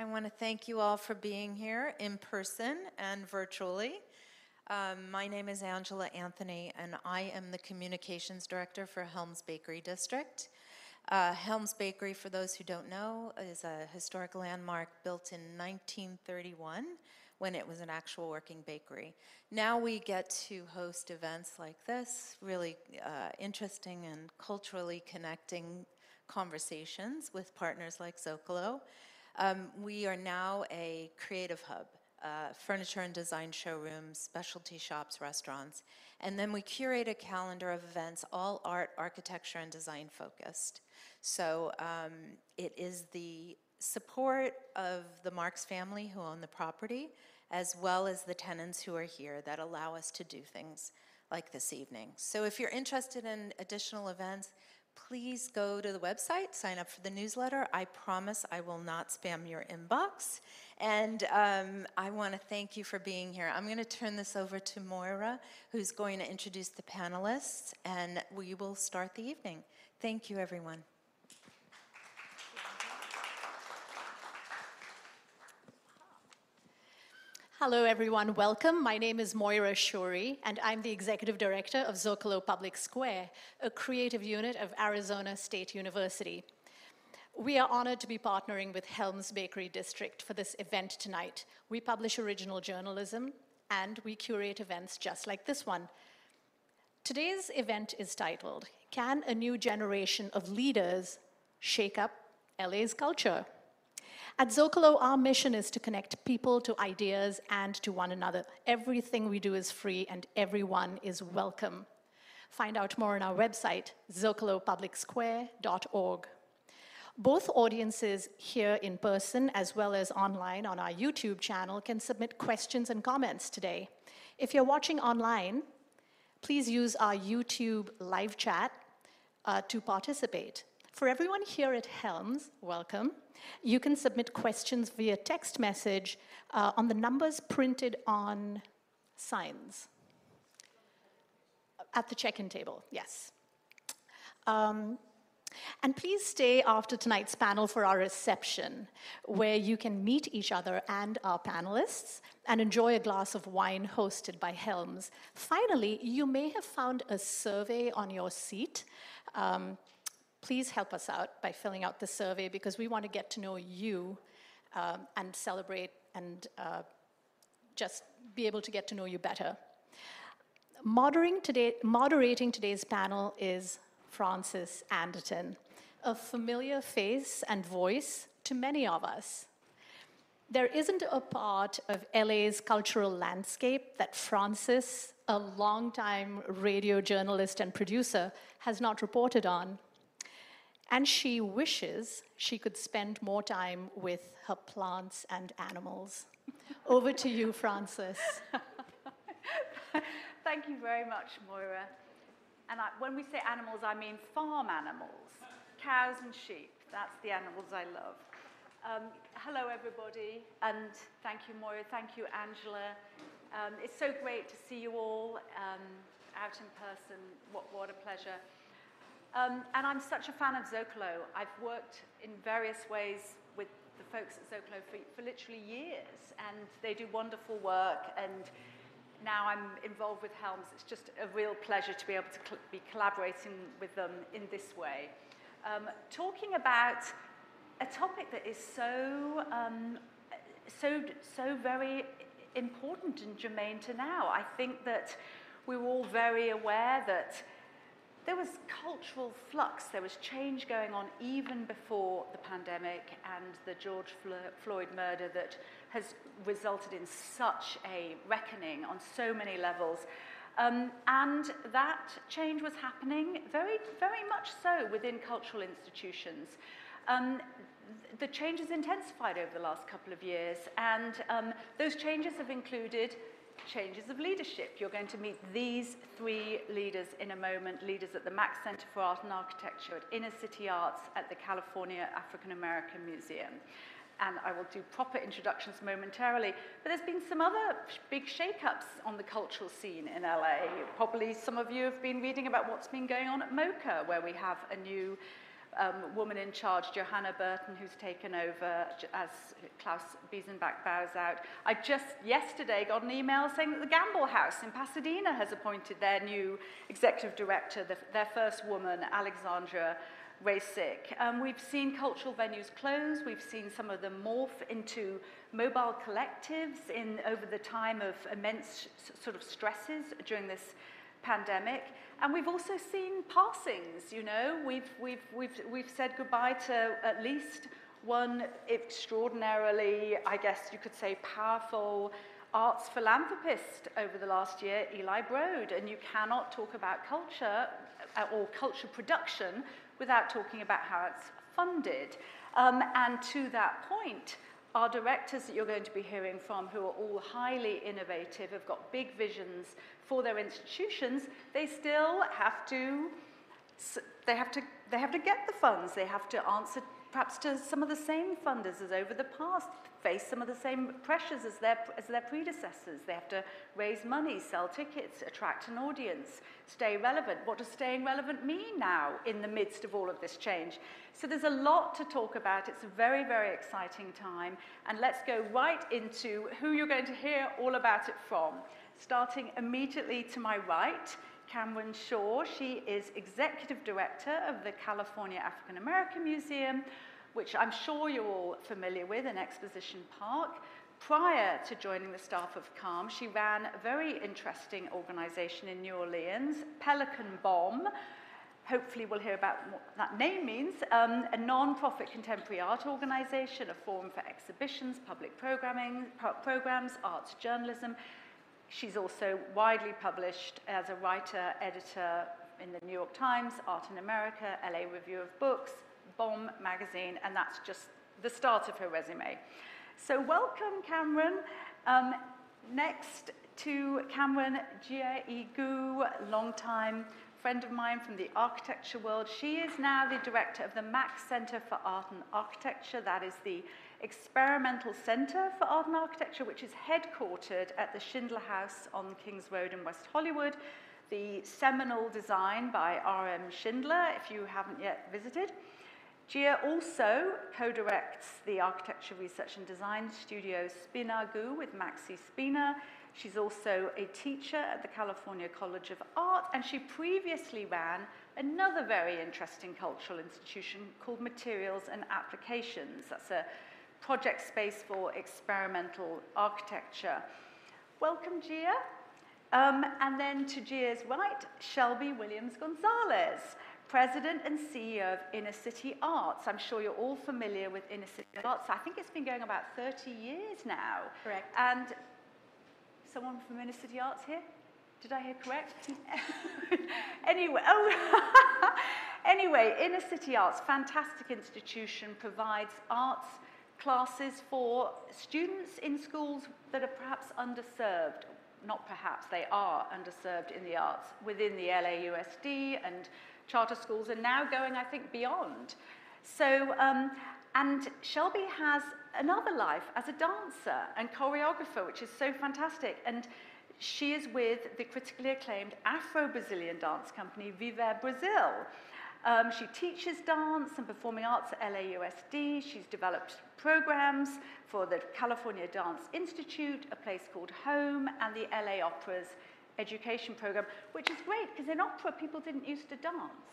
I want to thank you all for being here in person and virtually. Um, my name is Angela Anthony, and I am the Communications Director for Helms Bakery District. Uh, Helms Bakery, for those who don't know, is a historic landmark built in 1931 when it was an actual working bakery. Now we get to host events like this, really uh, interesting and culturally connecting conversations with partners like Zocalo. Um, we are now a creative hub, uh, furniture and design showrooms, specialty shops, restaurants, and then we curate a calendar of events, all art, architecture, and design focused. So um, it is the support of the Marks family who own the property, as well as the tenants who are here that allow us to do things like this evening. So if you're interested in additional events, please go to the website, sign up for the newsletter. I promise I will not spam your inbox. And um, I want to thank you for being here. I'm going to turn this over to Moira, who's going to introduce the panelists, and we will start the evening. Thank you, everyone. Hello, everyone. Welcome. My name is Moira Shourie, and I'm the Executive Director of Zocalo Public Square, a creative unit of Arizona State University. We are honored to be partnering with Helms Bakery District for this event tonight. We publish original journalism, and we curate events just like this one. Today's event is titled, Can a New Generation of Leaders Shake Up LA's Culture? At Zocalo, our mission is to connect people to ideas and to one another. Everything we do is free and everyone is welcome. Find out more on our website, zocalopublicsquare.org. Both audiences here in person as well as online on our YouTube channel can submit questions and comments today. If you're watching online, please use our YouTube live chat uh, to participate. For everyone here at Helms, welcome. You can submit questions via text message uh, on the numbers printed on signs. At the check-in table, yes. Um, and please stay after tonight's panel for our reception, where you can meet each other and our panelists and enjoy a glass of wine hosted by Helms. Finally, you may have found a survey on your seat. Um, please help us out by filling out the survey because we want to get to know you um, and celebrate and uh, just be able to get to know you better. Moderating, today, moderating today's panel is Frances Anderton, a familiar face and voice to many of us. There isn't a part of LA's cultural landscape that Frances, a longtime radio journalist and producer, has not reported on. And she wishes she could spend more time with her plants and animals. Over to you, Frances. Thank you very much, Moira. And I, when we say animals, I mean farm animals, cows and sheep. That's the animals I love. Um, hello, everybody, and thank you, Moira. Thank you, Angela. Um, it's so great to see you all um, out in person. What, what a pleasure. Um, and I'm such a fan of Zocalo. I've worked in various ways with the folks at Zocalo for, for literally years, and they do wonderful work. And now I'm involved with Helms. It's just a real pleasure to be able to be collaborating with them in this way. Um, talking about a topic that is so, um, so, so very important and germane to now. I think that we're all very aware that there was cultural flux, there was change going on even before the pandemic and the George Floyd murder that has resulted in such a reckoning on so many levels. Um, and that change was happening very, very much so within cultural institutions. Um, the change has intensified over the last couple of years, and um, those changes have included changes of leadership. You're going to meet these three leaders in a moment, leaders at the MAK Center for Art and Architecture, at Inner City Arts, at the California African American Museum. And I will do proper introductions momentarily. But there's been some other big shake-ups on the cultural scene in LA. Probably some of you have been reading about what's been going on at MoCA, where we have a new um, woman in charge, Johanna Burton, who's taken over as Klaus Biesenbach bows out. I just yesterday got an email saying that the Gamble House in Pasadena has appointed their new executive director, the, their first woman, Alexandra Rasic. Um, we've seen cultural venues close. We've seen some of them morph into mobile collectives in over the time of immense sort of stresses during this pandemic. And we've also seen passings, you know. We've, we've, we've, we've said goodbye to at least one extraordinarily, I guess you could say, powerful arts philanthropist over the last year, Eli Broad. And you cannot talk about culture uh, or culture production without talking about how it's funded. Um, and to that point, our directors that you're going to be hearing from, who are all highly innovative, have got big visions for their institutions, they still have to, they have to, they have to get the funds. They have to answer perhaps to some of the same funders as over the past, face some of the same pressures as their, as their predecessors. They have to raise money, sell tickets, attract an audience, stay relevant. What does staying relevant mean now in the midst of all of this change? So there's a lot to talk about. It's a very, very exciting time. And let's go right into who you're going to hear all about it from. Starting immediately to my right, Cameron Shaw. She is Executive Director of the California African American Museum, which I'm sure you're all familiar with in Exposition Park. Prior to joining the staff of CAAM, she ran a very interesting organization in New Orleans, Pelican Bomb. Hopefully, we'll hear about what that name means. Um, a non profit contemporary art organization, a forum for exhibitions, public programming, pro programs, arts journalism, She's also widely published as a writer, editor in the New York Times, Art in America, LA Review of Books, Bomb magazine, and that's just the start of her resume. So welcome, Cameron. Um, next to Cameron Jia Yi Gu, longtime friend of mine from the architecture world. She is now the director of the MAK Center for Art and Architecture. That is the experimental centre for art and architecture, which is headquartered at the Schindler House on Kings Road in West Hollywood. The seminal design by R.M. Schindler, if you haven't yet visited. Jia also co-directs the architecture research and design studio Spinagu with Maxi Spina. She's also a teacher at the California College of Art, and she previously ran another very interesting cultural institution called Materials and Applications. That's a project space for experimental architecture. Welcome, Jia. Um, and then to Jia's right, Shelby Williams Gonzalez, President and CEO of Inner City Arts. I'm sure you're all familiar with Inner City Arts. I think it's been going about 30 years now. Correct. And someone from Inner City Arts here? Did I hear correct? anyway, oh, anyway, Inner City Arts, fantastic institution, provides arts classes for students in schools that are perhaps underserved. Not perhaps, they are underserved in the arts within the LAUSD and charter schools and now going, I think, beyond. So, um, and Shelby has another life as a dancer and choreographer, which is so fantastic. And she is with the critically acclaimed Afro-Brazilian dance company Viver Brasil. Um, she teaches dance and performing arts at LAUSD. She's developed programs for the California Dance Institute, a place called Home, and the LA Opera's education program, which is great because in opera people didn't used to dance.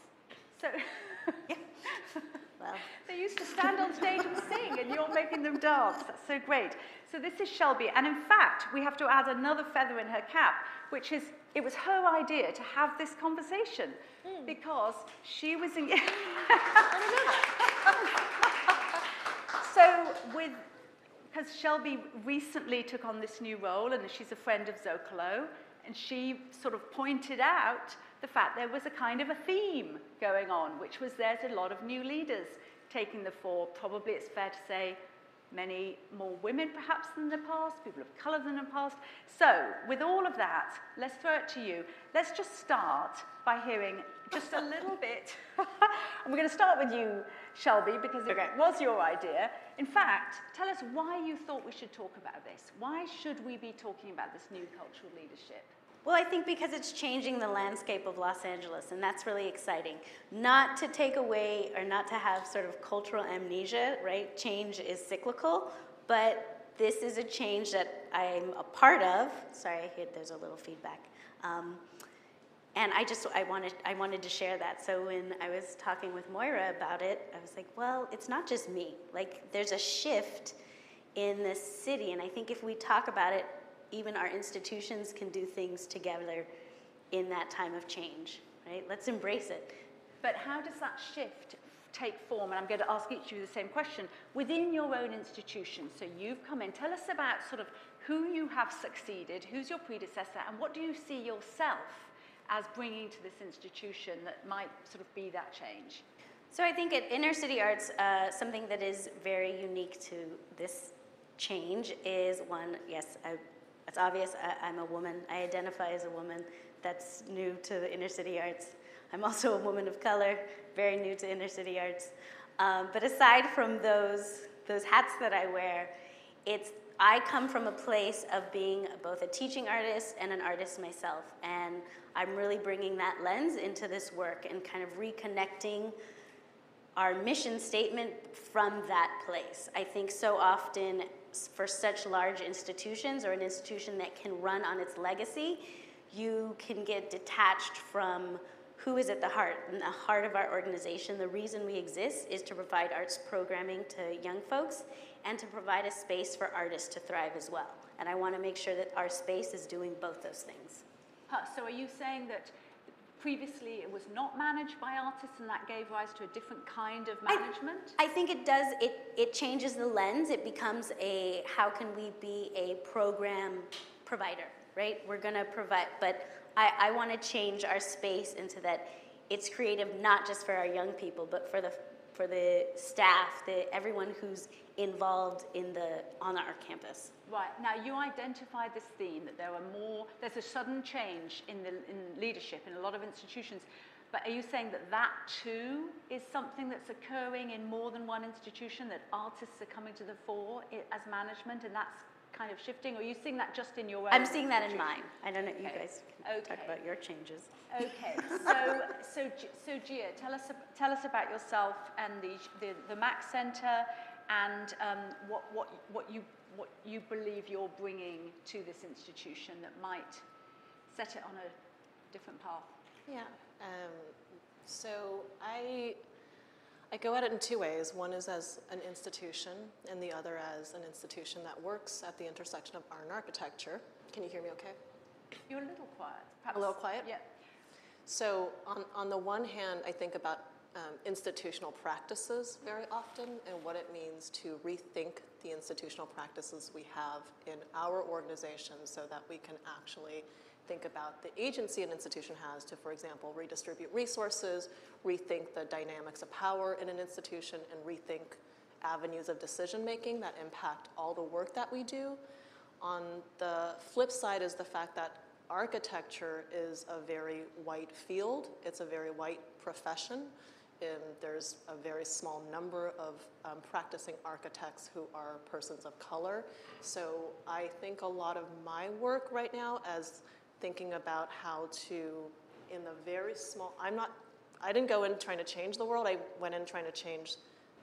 So yeah. well. they used to stand on stage and sing, and you're making them dance. That's so great. So this is Shelby, and in fact, we have to add another feather in her cap, which is it was her idea to have this conversation mm. because she was in. so with because Shelby recently took on this new role and she's a friend of Zocalo, and she sort of pointed out the fact there was a kind of a theme going on, which was there's a lot of new leaders taking the fore. Probably it's fair to say many more women perhaps than the past, people of colour than the past. So, with all of that, let's throw it to you. Let's just start by hearing just a little bit. and we're going to start with you, Shelby, because okay. it was your idea. In fact, tell us why you thought we should talk about this. Why should we be talking about this new cultural leadership? Well, I think because it's changing the landscape of Los Angeles, and that's really exciting. Not to take away or not to have sort of cultural amnesia, right? Change is cyclical, but this is a change that I'm a part of. Sorry, I hear there's a little feedback. Um, and I just I wanted I wanted to share that. So when I was talking with Moira about it, I was like, well, it's not just me. Like there's a shift in this city, and I think if we talk about it even our institutions can do things together in that time of change, right? Let's embrace it. But how does that shift take form? And I'm going to ask each of you the same question. Within your own institution, so you've come in, tell us about sort of who you have succeeded, who's your predecessor, and what do you see yourself as bringing to this institution that might sort of be that change? So I think at Inner City Arts, uh, something that is very unique to this change is one, yes, I it's obvious I, am a woman. I identify as a woman. That's new to the inner city arts. I'm also a woman of color, very new to inner city arts. Um, but aside from those, those hats that I wear, it's, I come from a place of being both a teaching artist and an artist myself. And I'm really bringing that lens into this work and kind of reconnecting our mission statement from that place. I think so often for such large institutions or an institution that can run on its legacy, you can get detached from who is at the heart. And the heart of our organization, the reason we exist is to provide arts programming to young folks and to provide a space for artists to thrive as well. And I want to make sure that our space is doing both those things. Huh, so are you saying that previously it was not managed by artists and that gave rise to a different kind of management? I, I, think it does, it, it changes the lens. It becomes a how can we be a program provider, right? We're going to provide, but I, I want to change our space into that it's creative not just for our young people, but for the for the staff, the everyone who's involved in the on our campus. Right now, you identified this theme that there are more. There's a sudden change in the in leadership in a lot of institutions. But are you saying that that too is something that's occurring in more than one institution? That artists are coming to the fore as management, and that's kind of shifting, or are you seeing that just in your own? I'm seeing that in mine. I don't know. You guys can okay. talk about your changes. Okay. So, so, so Jia, tell us tell us about yourself and the the, the MAK Center, and um, what what what you what you believe you're bringing to this institution that might set it on a different path. Yeah. Um, so I I go at it in two ways. One is as an institution, and the other as an institution that works at the intersection of art and architecture. Can you hear me okay? You're a little quiet. Perhaps. A little quiet? Yeah. So, on, on the one hand, I think about um, institutional practices very often and what it means to rethink the institutional practices we have in our organization so that we can actually think about the agency an institution has to, for example, redistribute resources, rethink the dynamics of power in an institution, and rethink avenues of decision making that impact all the work that we do. On the flip side is the fact that architecture is a very white field, it's a very white profession. There's a very small number of um, practicing architects who are persons of color. So I think a lot of my work right now as thinking about how to, in the very small, I'm not, I didn't go in trying to change the world. I went in trying to change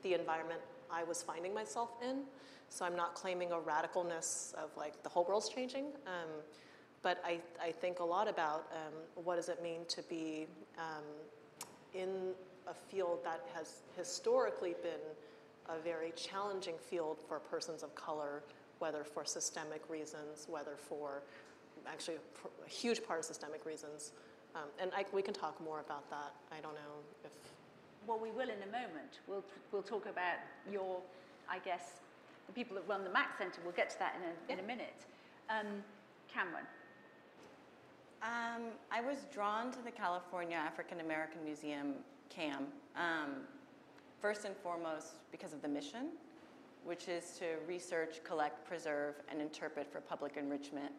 the environment I was finding myself in. So I'm not claiming a radicalness of like the whole world's changing. Um, but I, I think a lot about um, what does it mean to be um, in a field that has historically been a very challenging field for persons of color, whether for systemic reasons, whether for actually a, a huge part of systemic reasons. Um, and I, we can talk more about that. I don't know if. Well, we will in a moment. We'll, we'll talk about your, I guess, the people that run the MAK Center. We'll get to that in a, yeah. in a minute. Um, Cameron. Um, I was drawn to the California African American Museum, CAM, um, first and foremost because of the mission, which is to research, collect, preserve, and interpret for public enrichment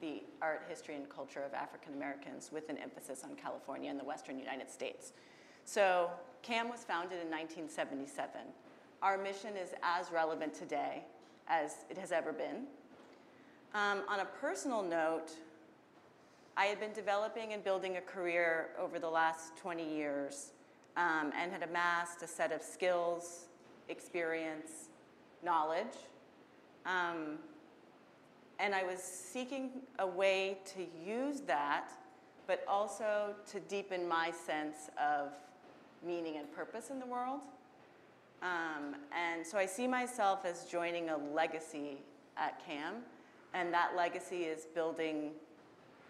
the art, history, and culture of African Americans with an emphasis on California and the western United States. So CAM was founded in 1977. Our mission is as relevant today as it has ever been. Um, on a personal note, I had been developing and building a career over the last 20 years um, and had amassed a set of skills, experience, knowledge. Um, and I was seeking a way to use that, but also to deepen my sense of meaning and purpose in the world. Um, and so I see myself as joining a legacy at CAM, and that legacy is building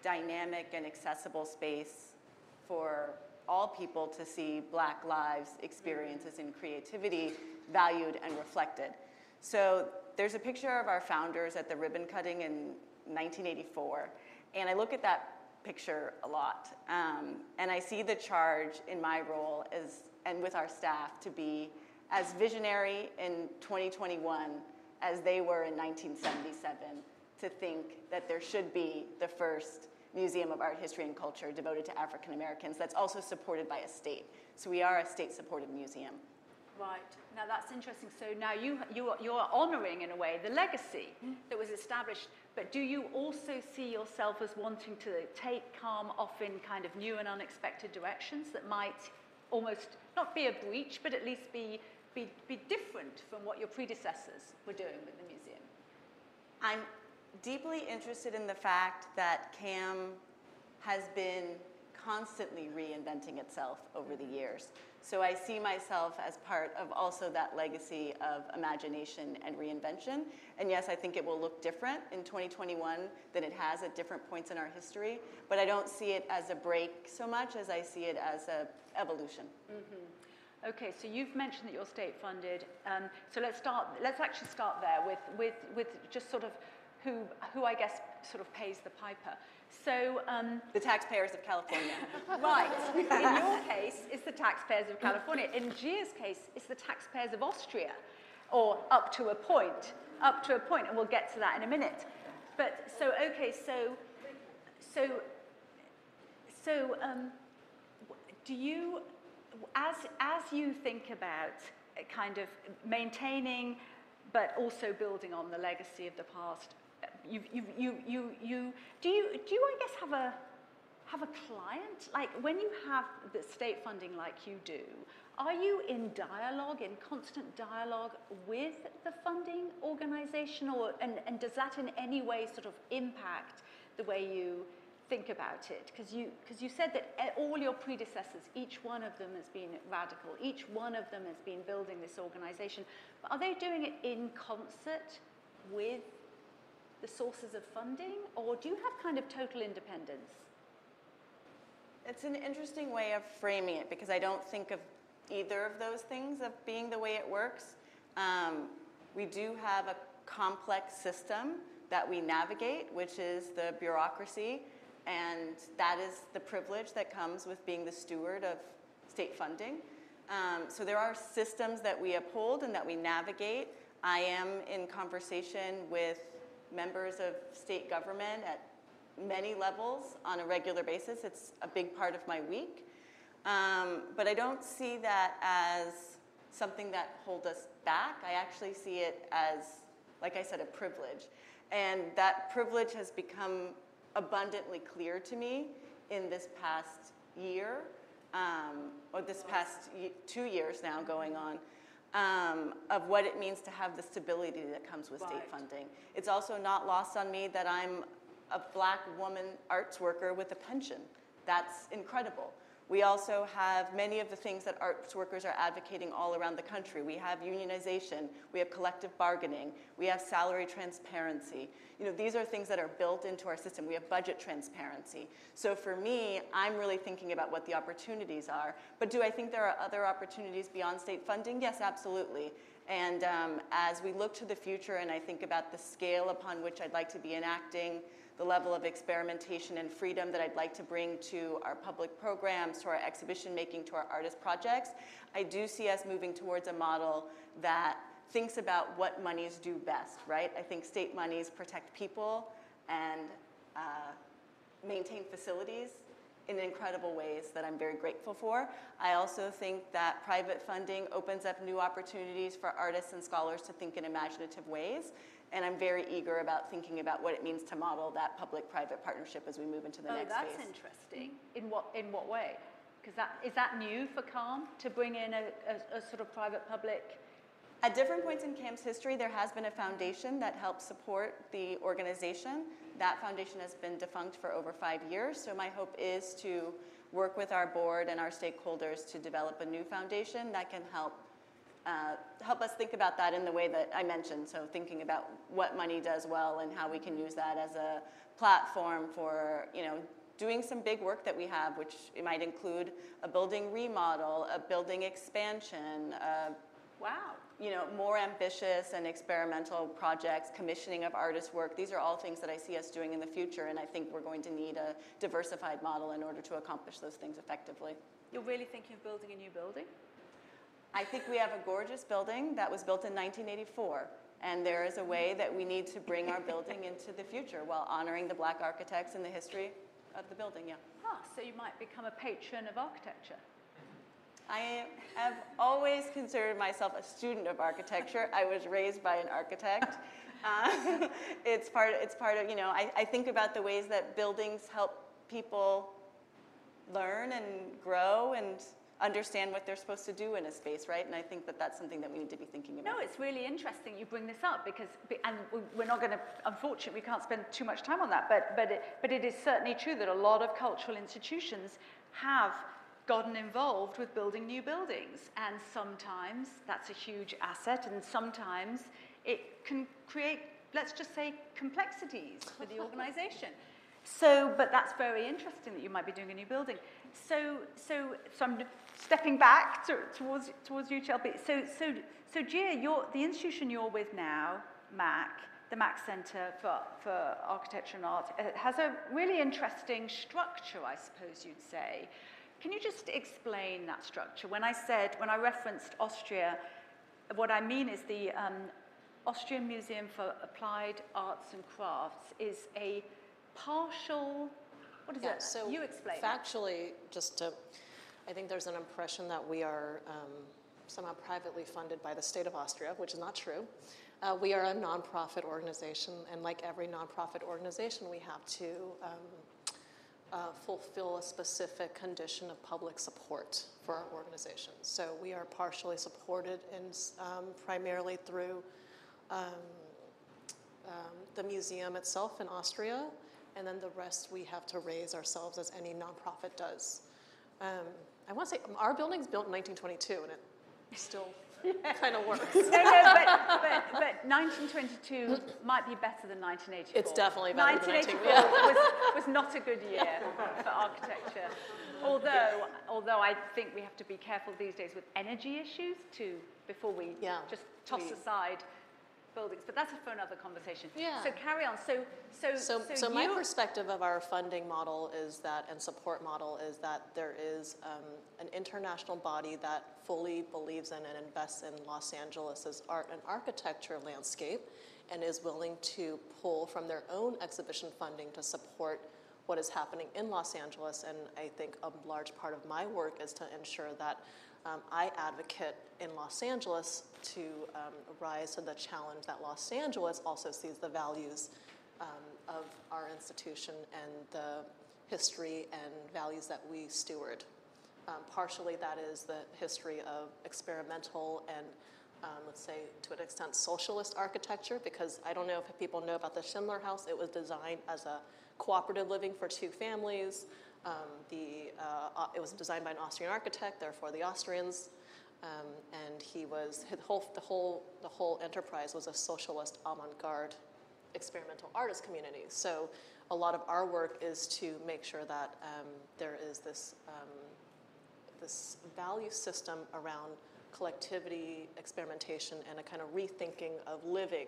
dynamic and accessible space for all people to see Black lives, experiences, and creativity valued and reflected. So there's a picture of our founders at the ribbon cutting in 1984, and I look at that picture a lot, um, and I see the charge in my role as and with our staff to be as visionary in 2021 as they were in 1977 to think that there should be the first museum of art history and culture devoted to African Americans that's also supported by a state. So we are a state supported museum. Right. Now that's interesting. So now you, you, are, you are honouring, in a way, the legacy that was established. But do you also see yourself as wanting to take CAAM off in kind of new and unexpected directions that might almost not be a breach, but at least be, be, be different from what your predecessors were doing with the museum? I'm deeply interested in the fact that CAM has been constantly reinventing itself over the years. So I see myself as part of also that legacy of imagination and reinvention. And yes, I think it will look different in 2021 than it has at different points in our history, but I don't see it as a break so much as I see it as a evolution. Mm-hmm. Okay, so you've mentioned that you're state funded. Um, so let's start. Let's actually start there with with with just sort of who who I guess sort of pays the piper. So um, the taxpayers of California. right. In your case, it's the taxpayers of California. In Jia's case, it's the taxpayers of Austria, or up to a point. Up to a point, and we'll get to that in a minute. But so okay, so so so um, do you, as as you think about kind of maintaining, but also building on the legacy of the past you, you, you, you, you, do you, do you, I guess, have a, have a client? Like when you have the state funding like you do, are you in dialogue, in constant dialogue with the funding organization or, and, and does that in any way sort of impact the way you think about it? Because you, cause you said that eh, all your predecessors, each one of them has been radical, each one of them has been building this organization. But are they doing it in concert with the sources of funding, or do you have kind of total independence? It's an interesting way of framing it because I don't think of either of those things of being the way it works. Um, we do have a complex system that we navigate, which is the bureaucracy, and that is the privilege that comes with being the steward of state funding. Um, so there are systems that we uphold and that we navigate. I am in conversation with members of state government at many levels on a regular basis. It's a big part of my week. Um, but I don't see that as something that holds us back. I actually see it as, like I said, a privilege. And that privilege has become abundantly clear to me in this past year, um, or this past two years now going on um, of what it means to have the stability that comes with right. state funding. It's also not lost on me that I'm a black woman arts worker with a pension. That's incredible. We also have many of the things that arts workers are advocating all around the country. We have unionization, we have collective bargaining, we have salary transparency. You know, these are things that are built into our system. We have budget transparency. So for me, I'm really thinking about what the opportunities are. But do I think there are other opportunities beyond state funding? Yes, absolutely. And um, as we look to the future and I think about the scale upon which I'd like to be enacting the level of experimentation and freedom that I'd like to bring to our public programs, to our exhibition making, to our artist projects, I do see us moving towards a model that thinks about what monies do best, right? I think state monies protect people and uh, maintain facilities in incredible ways that I'm very grateful for. I also think that private funding opens up new opportunities for artists and scholars to think in imaginative ways. And I'm very eager about thinking about what it means to model that public-private partnership as we move into the Oh, next that's phase. interesting. In what, in what way? Because that, is that new for CAAM, to bring in a, a, a sort of private-public? At different points in CAM's history, there has been a foundation that helps support the organization. That foundation has been defunct for over five years, so my hope is to work with our board and our stakeholders to develop a new foundation that can help uh, help us think about that in the way that I mentioned. So thinking about what money does well and how we can use that as a platform for you know doing some big work that we have, which it might include a building remodel, a building expansion, a Wow. you know, more ambitious and experimental projects, commissioning of artist work. These are all things that I see us doing in the future, and I think we're going to need a diversified model in order to accomplish those things effectively. You're really thinking of building a new building? I think we have a gorgeous building that was built in 1984, and there is a way that we need to bring our building into the future while honoring the black architects and the history of the building, yeah. Ah, so you might become a patron of architecture. I have always considered myself a student of architecture. I was raised by an architect. Uh, it's part. It's part of. You know, I, I think about the ways that buildings help people learn and grow and understand what they're supposed to do in a space, right? And I think that that's something that we need to be thinking about. No, it's really interesting you bring this up because, and we- we're not going to, unfortunately, we can't spend too much time on that, but, but, it, but it is certainly true that a lot of cultural institutions have gotten involved with building new buildings. And sometimes that's a huge asset, and sometimes it can create, let's just say, complexities for the organization. So, but that's very interesting that you might be doing a new building. So, so, so I'm stepping back to, towards towards you, Chelsea. So, so, so, Jia, you're the institution you're with now, MAK, the MAK Centre for for Architecture and Art, uh, has a really interesting structure, I suppose you'd say. Can you just explain that structure? When I said, when I referenced Austria, what I mean is the um, Austrian Museum for Applied Arts and Crafts is a partial, what is Yeah, it? so you explain. it. Factually, just to, I think there's an impression that we are um, somehow privately funded by the state of Austria, which is not true. Uh, we are a nonprofit organization, and like every nonprofit organization, we have to um, uh, fulfill a specific condition of public support for our organization. So we are partially supported in, um, primarily through um, um, the museum itself in Austria, and then the rest we have to raise ourselves as any nonprofit does. Um, I want to say um, our building's built in 1922, and it still kind of works. no, no, but, but, but 1922 might be better than 1984. It's definitely better than 1984 was, was not a good year for architecture. Although, although I think we have to be careful these days with energy issues too, before we Yeah, just toss we- aside buildings. But that's a for another conversation. Yeah. So carry on. So, so, So, so my perspective of our funding model is that, and support model is that there is um, an international body that fully believes in and invests in Los Angeles's art and architecture landscape and is willing to pull from their own exhibition funding to support what is happening in Los Angeles. And I think a large part of my work is to ensure that um, I advocate in Los Angeles to um, rise to the challenge that Los Angeles also sees the values um, of our institution and the history and values that we steward. Um, partially, that is the history of experimental and, um, let's say, to an extent, socialist architecture, because I don't know if people know about the Schindler House. It was designed as a cooperative living for two families. Um, the, uh, it was designed by an Austrian architect, therefore the Austrians. Um, and he was his whole, the whole the whole enterprise was a socialist avant-garde experimental artist community. So a lot of our work is to make sure that um, there is this um, this value system around collectivity, experimentation, and a kind of rethinking of living,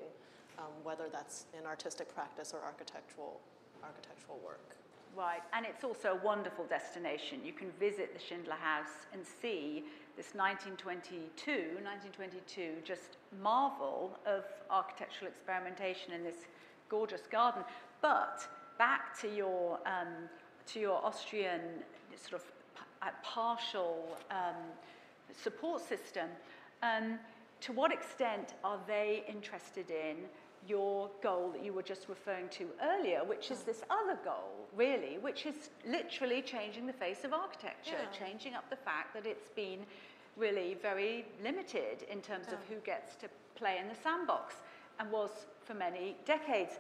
um, whether that's in artistic practice or architectural architectural work. Right, and it's also a wonderful destination. You can visit the Schindler House and see this 1922, 1922 just marvel of architectural experimentation in this gorgeous garden. But back to your um, to your Austrian sort of uh, partial um, support system, um, to what extent are they interested in your goal that you were just referring to earlier, which is this other goal, really, which is literally changing the face of architecture, Yeah. changing up the fact that it's been really very limited in terms of who gets to play in the sandbox and was for many decades.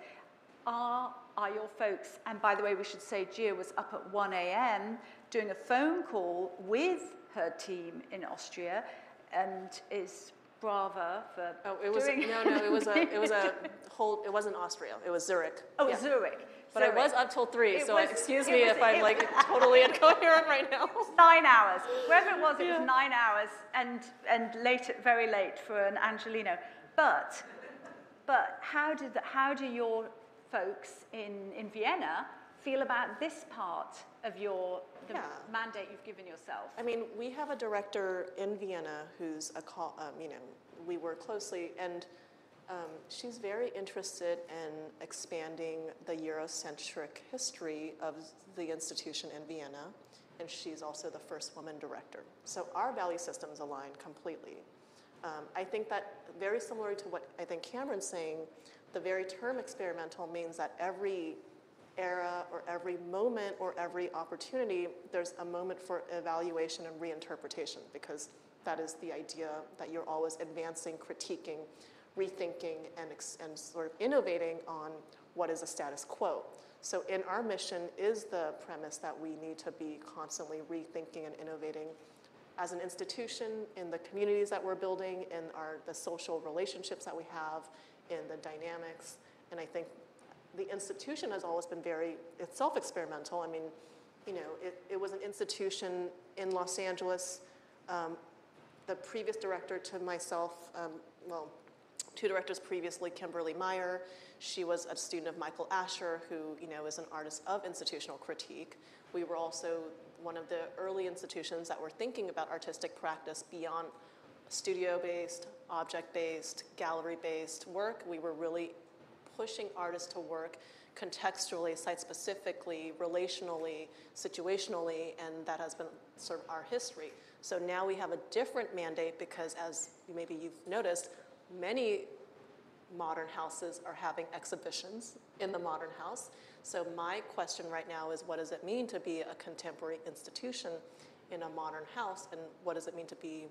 Are, are your folks, and by the way, we should say Jia was up at 1 a.m. doing a phone call with her team in Austria and is brava for Oh, it was, doing no, no, it was a, it was a whole, it wasn't Austria, it was Zurich. Oh, Yeah. Zurich. But I Zurich. was up till three, It so was- excuse it me was- if I'm it like totally incoherent right now. nine hours. Wherever it was, it was nine hours and, and late, very late for an Angelino. But, but how, did the, how do your folks in, in Vienna feel about this part of your the Yeah. mandate you've given yourself? I mean, we have a director in Vienna who's a call, um, you know, we work closely, and um, she's very interested in expanding the Eurocentric history of the institution in Vienna, and she's also the first woman director. So our value systems align completely. Um, I think that very similar to what I think Cameron's saying, the very term experimental means that every era or every moment or every opportunity, there's a moment for evaluation and reinterpretation because that is the idea that you're always advancing, critiquing, rethinking, and, and sort of innovating on what is a status quo. So in our mission is the premise that we need to be constantly rethinking and innovating as an institution in the communities that we're building, in our the social relationships that we have, in the dynamics. And I think the institution has always been very itself experimental. I mean, you know, it, it was an institution in Los Angeles. Um, the previous director to myself, um, well, two directors previously, Kimberli Meyer. She was a student of Michael Asher, who you know is an artist of institutional critique. We were also one of the early institutions that were thinking about artistic practice beyond studio-based, object-based, gallery-based work. We were really pushing artists to work contextually, site-specifically, relationally, situationally, and that has been sort of our history. So now we have a different mandate because, as maybe you've noticed, many modern houses are having exhibitions in the modern house. So my question right now is what does it mean to be a contemporary institution in a modern house and what does it mean to be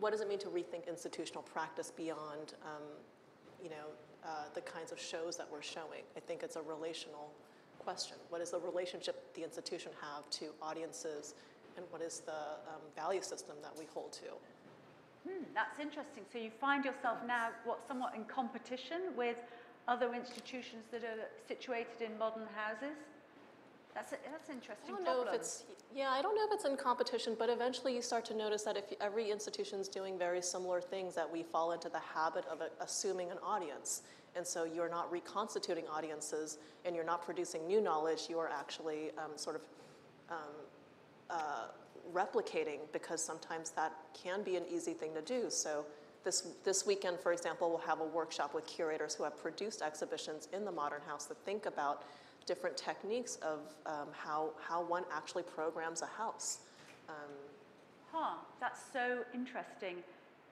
what does it mean to rethink institutional practice beyond um, you know uh, the kinds of shows that we're showing i think it's a relational question what is the relationship the institution have to audiences and what is the um, value system that we hold to Hmm, that's interesting. So you find yourself now, what, somewhat in competition with other institutions that are situated in modern houses? That's, a, that's an I interesting don't know problem. if it's yeah, I don't know if it's in competition, but eventually you start to notice that if every institution's doing very similar things, that we fall into the habit of uh, assuming an audience, and so you're not reconstituting audiences, and you're not producing new knowledge. You are actually um, sort of um, uh, replicating because sometimes that can be an easy thing to do. So. This, this weekend, for example, we'll have a workshop with curators who have produced exhibitions in the Modern House that think about different techniques of um, how, how one actually programs a house. Um, Huh, that's so interesting.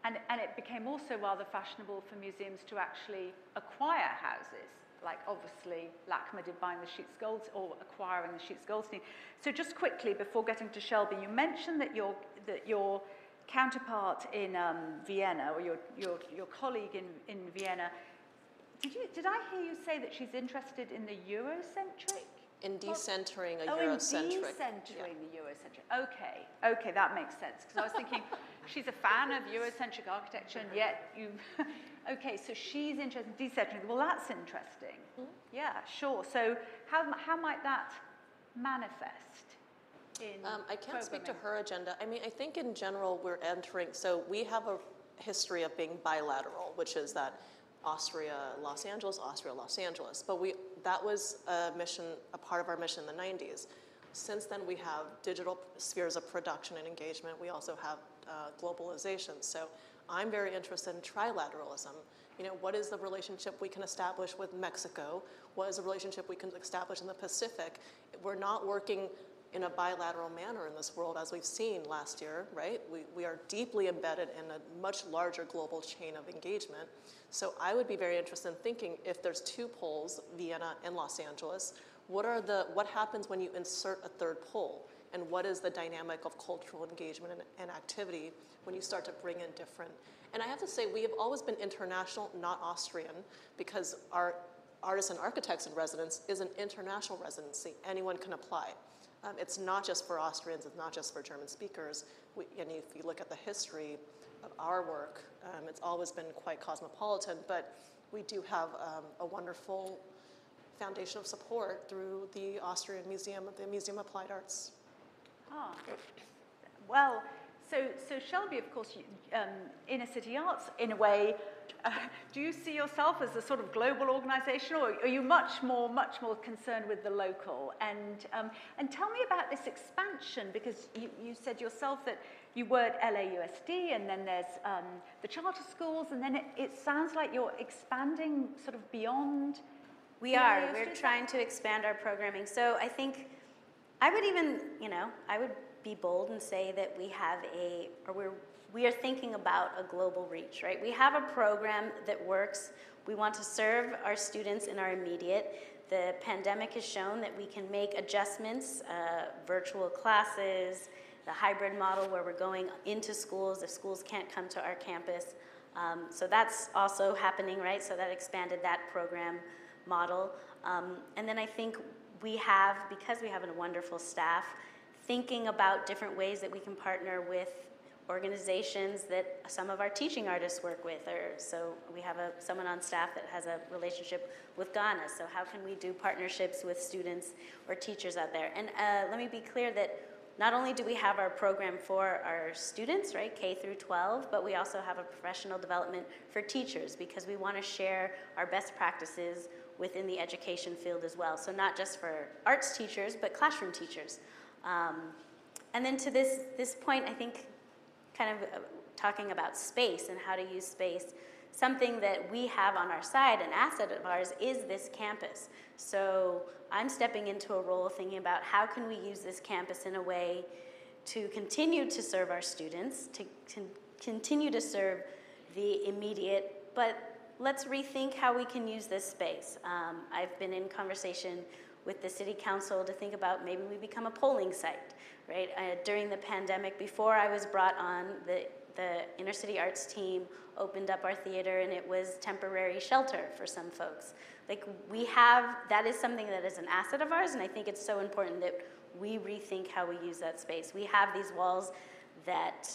And, and it became also rather fashionable for museums to actually acquire houses, like obviously LACMA did buying the Sheats Gold or acquiring the Sheats Goldstein. So just quickly, before getting to Shelby, you mentioned that your, that your counterpart in um, Vienna, or your, your, your colleague in, in Vienna, did, you, did I hear you say that she's interested in the Eurocentric? in decentering a Oh, in Eurocentric. decentering the Eurocentric. Okay, okay, that makes sense. Because I was thinking, she's a fan of Eurocentric architecture, and yet you. okay, so she's interested in decentering. Well, that's interesting. Hmm? Yeah, sure. So, how, how might that manifest in. Um, I can't speak to her agenda. I mean, I think in general we're entering, so we have a history of being bilateral, which is that Austria, Los Angeles, Austria, Los Angeles. But we, that was a mission, a part of our mission in the 90s. Since then, we have digital spheres of production and engagement. We also have uh, globalization. So I'm very interested in trilateralism. You know, what is the relationship we can establish with Mexico? What is the relationship we can establish in the Pacific? We're not working in a bilateral manner in this world, as we've seen last year, right? We, we are deeply embedded in a much larger global chain of engagement. So I would be very interested in thinking if there's two poles, Vienna and Los Angeles, what are the what happens when you insert a third pole? And what is the dynamic of cultural engagement and, and activity when you start to bring in different? And I have to say, we have always been international, not Austrian, because our artists and architects in residence is an international residency. Anyone can apply. Um, it's not just for Austrians, it's not just for German speakers. We, and if you look at the history of our work, um, it's always been quite cosmopolitan, but we do have um, a wonderful foundation of support through the Austrian Museum, of the Museum of Applied Arts. Ah, well, so, so Shelby, of course, you- um, Inner City Arts, in a way, uh, do you see yourself as a sort of global organization, or are you much more, much more concerned with the local? And, um, and tell me about this expansion, because you, you said yourself that you were at LAUSD, and then there's um, the charter schools, and then it, it sounds like you're expanding sort of beyond. We are. yeah, We're trying to expand our programming. So I think I would even, you know, I would be bold and say that we have a, or we're, we are thinking about a global reach, right? We have a program that works. We want to serve our students in our immediate. The pandemic has shown that we can make adjustments, uh, virtual classes, the hybrid model where we're going into schools if schools can't come to our campus. Um, so that's also happening, right? So that expanded that program model. Um, and then I think we have, because we have a wonderful staff, thinking about different ways that we can partner with organizations that some of our teaching artists work with. Or so we have a, someone on staff that has a relationship with Ghana. So how can we do partnerships with students or teachers out there? And uh, let me be clear that not only do we have our program for our students, right, K through 12, but we also have a professional development for teachers because we want to share our best practices within the education field as well. So not just for arts teachers, but classroom teachers. Um, and then to this, this point, I think kind of uh, talking about space and how to use space, something that we have on our side, an asset of ours, is this campus. So I'm stepping into a role thinking about how can we use this campus in a way to continue to serve our students, to con- continue to serve the immediate, but let's rethink how we can use this space. Um, I've been in conversation with the city council to think about maybe we become a polling site, right? Uh, during the pandemic, before I was brought on, the, the inner city arts team opened up our theater and it was temporary shelter for some folks. Like we have, that is something that is an asset of ours and I think it's so important that we rethink how we use that space. We have these walls that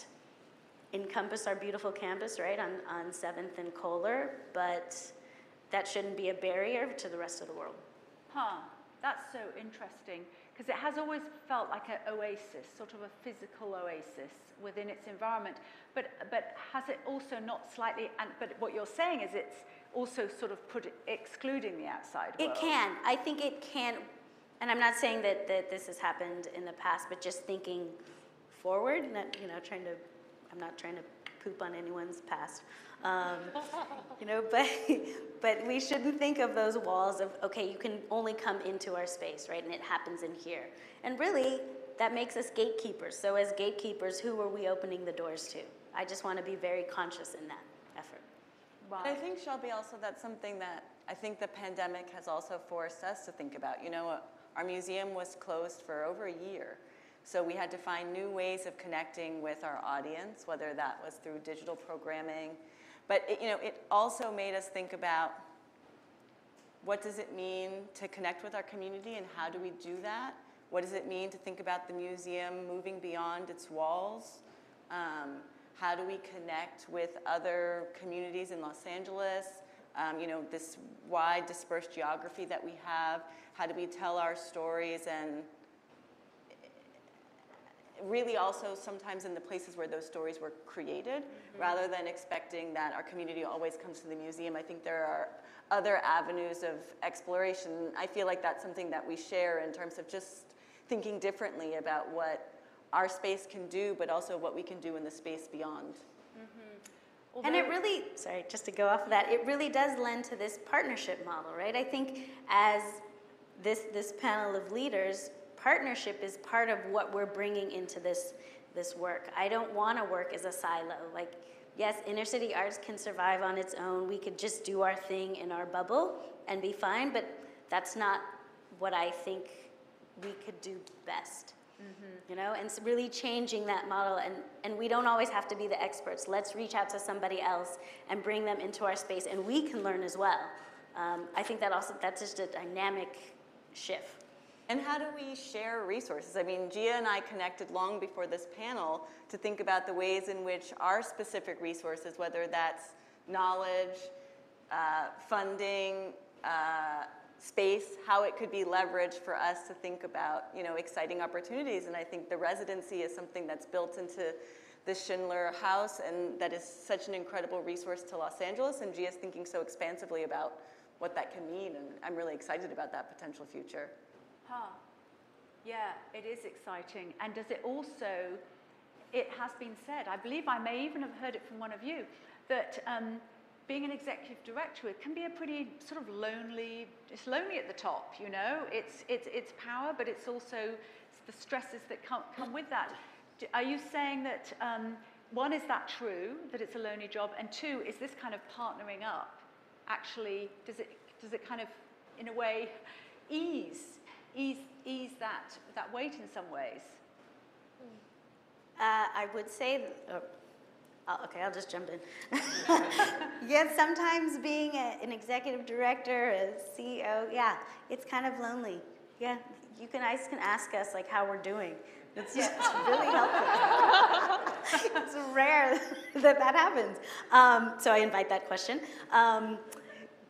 encompass our beautiful campus, right, on, on 7th and Kohler, but that shouldn't be a barrier to the rest of the world. Huh, that's so interesting because it has always felt like an oasis, sort of a physical oasis within its environment. But but has it also not slightly? And but what you're saying is it's also sort of put excluding the outside world. It can. I think it can. And I'm not saying that, that this has happened in the past, but just thinking forward, not, you know, trying to, I'm not trying to poop on anyone's past. Um, you know, but, but we shouldn't think of those walls of, okay, you can only come into our space, right? And it happens in here. And really, that makes us gatekeepers. So as gatekeepers, who are we opening the doors to? I just want to be very conscious in that effort. Wow. I think, Shelby, also that's something that I think the pandemic has also forced us to think about. You know, our museum was closed for over a year. So we had to find new ways of connecting with our audience, whether that was through digital programming. But it, you know, it also made us think about what does it mean to connect with our community and how do we do that? What does it mean to think about the museum moving beyond its walls? Um, how do we connect with other communities in Los Angeles? Um, you know, this wide dispersed geography that we have. How do we tell our stories and really also sometimes in the places where those stories were created, mm-hmm. rather than expecting that our community always comes to the museum. I think there are other avenues of exploration. I feel like that's something that we share in terms of just thinking differently about what our space can do, but also what we can do in the space beyond. Mm-hmm. And it really, sorry, just to go off of that, it really does lend to this partnership model, right? I think as this, this panel of leaders, partnership is part of what we're bringing into this, this work. I don't want to work as a silo. Like, yes, inner city arts can survive on its own. We could just do our thing in our bubble and be fine, but that's not what I think we could do best. You know, and it's really changing that model, and, and we don't always have to be the experts. Let's reach out to somebody else and bring them into our space, and we can learn as well. Um, I think that also that's just a dynamic shift. And how do we share resources? I mean, Jia and I connected long before this panel to think about the ways in which our specific resources, whether that's knowledge, uh, funding, uh, space, how it could be leveraged for us to think about, you know, exciting opportunities. And I think the residency is something that's built into the Schindler House, and that is such an incredible resource to Los Angeles. And Jia's thinking so expansively about what that can mean, and I'm really excited about that potential future. Yeah, it is exciting. And does it also, it has been said, I believe I may even have heard it from one of you, that um, being an executive director can be a pretty sort of lonely, it's lonely at the top, you know? It's, it's, it's power, but it's also the stresses that come, come with that. Are you saying that, um, one, is that true, that it's a lonely job? And two, is this kind of partnering up actually, does it, does it kind of, in a way, ease, ease, ease that, that weight in some ways? Uh, I would say, th- oh, oh, okay, I'll just jump in. yes, sometimes being a, an executive director, a CEO, yeah, it's kind of lonely. Yeah, you can, guys can ask us like how we're doing. It's just really helpful. it's rare that that happens. Um, so I invite that question. Um,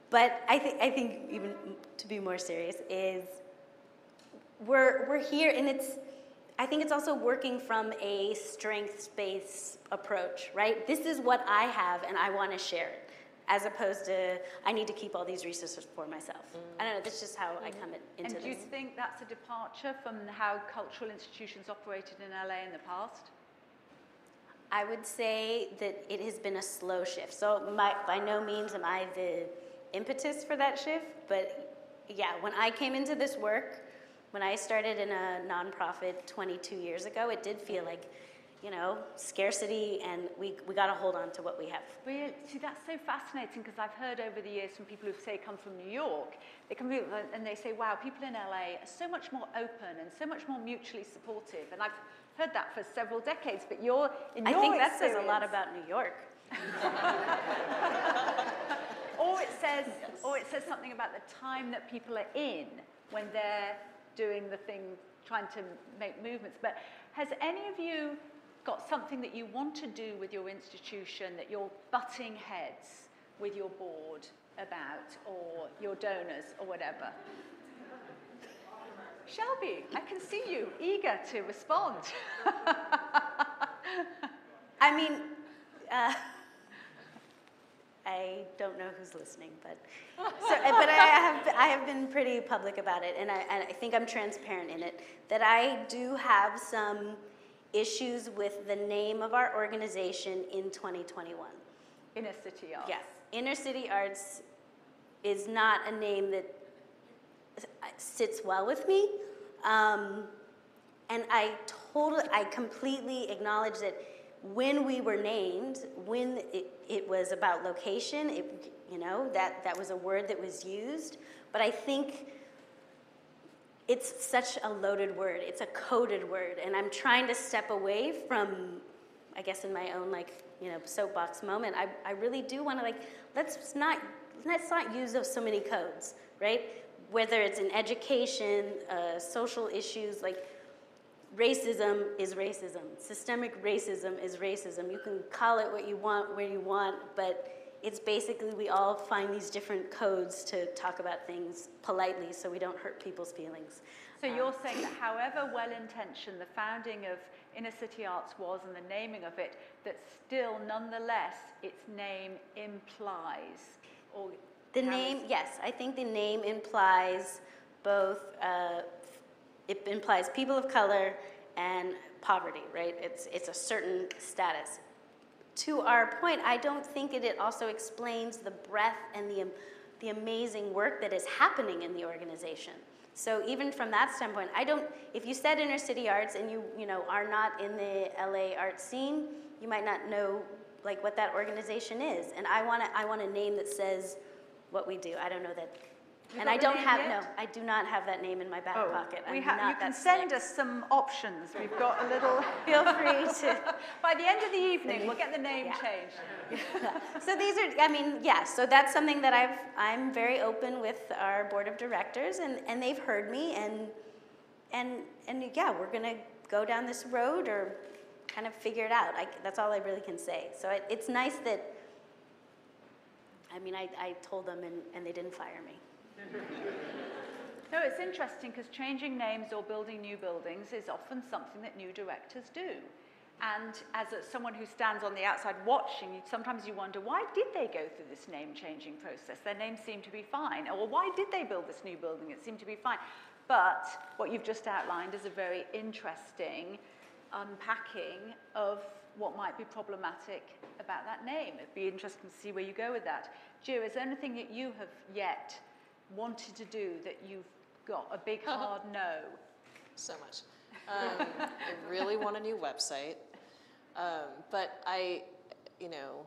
but I think I think even to be more serious is we're we're here and it's I think it's also working from a strengths-based approach, right? This is what I have and I want to share it, as opposed to I need to keep all these resources for myself. Mm. I don't know. That's just how I mm-hmm. come in, into And do you think that's a departure from how cultural institutions operated in LA in the past? I would say that it has been a slow shift. So my, by no means am I the impetus for that shift, but yeah, when I came into this work, when I started in a nonprofit 22 years ago, it did feel like, you know, scarcity and we, we got to hold on to what we have. Really? See, that's so fascinating because I've heard over the years from people who say come from New York, they come here uh, and they say, wow, people in LA are so much more open and so much more mutually supportive. And I've heard that for several decades, but you're in I your think that says a lot about New York. Or it says, or it says something about the time that people are in when they're doing the thing, trying to make movements. But has any of you got something that you want to do with your institution that you're butting heads with your board about, or your donors, or whatever? Shelby, I can see you eager to respond. I mean, uh, I don't know who's listening, but so, uh, but I have I have been pretty public about it, and I, and I think I'm transparent in it that I do have some issues with the name of our organization in 2021. Inner City Arts. Yes, Inner City Arts is not a name that sits well with me. Um, and I totally, I completely acknowledge that when we were named, when it, it was about location, it, you know, that, that was a word that was used. But I think it's such a loaded word. It's a coded word. And I'm trying to step away from, I guess, in my own, like, you know, soapbox moment. I, I really do want to, like, let's not, let's not use so many codes, right? Whether it's in education, uh, social issues, like, racism is racism. Systemic racism is racism. You can call it what you want, where you want, but it's basically we all find these different codes to talk about things politely so we don't hurt people's feelings. So you're saying that however well-intentioned the founding of Inner City Arts was and the naming of it, that still nonetheless its name implies or The name, yes, I think the name implies both, uh, it implies people of color and poverty, right? It's, it's a certain status. To our point, I don't think it, it also explains the breadth and the, the amazing work that is happening in the organization. So even from that standpoint, I don't, if you said inner city arts and you, you know, are not in the LA art scene, you might not know like what that organization is. And I want to, I want a name that says what we do. I don't know that. And I don't have, yet? no, I do not have that name in my back oh, pocket. Oh, we I'm ha- not you can send slick. us some options. We've got a little. Feel free to. By the end of the evening, we'll get the name Yeah. changed. So these are, I mean, yeah, so that's something that I've, I'm very open with our board of directors and, and they've heard me and, and, and yeah, we're gonna go down this road or kind of figure it out. I, that's all I really can say. So it, it's nice that, I mean, I, I told them and, and they didn't fire me. No, it's interesting because changing names or building new buildings is often something that new directors do. And as a, someone who stands on the outside watching, sometimes you wonder, why did they go through this name changing process? Their names seem to be fine. Or why did they build this new building? It seemed to be fine. But what you've just outlined is a very interesting unpacking of what might be problematic about that name. It'd be interesting to see where you go with that. Jia, is there anything that you have yet wanted to do that you've got a big hard no? So much. Um, I really want a new website. Um, but I, you know,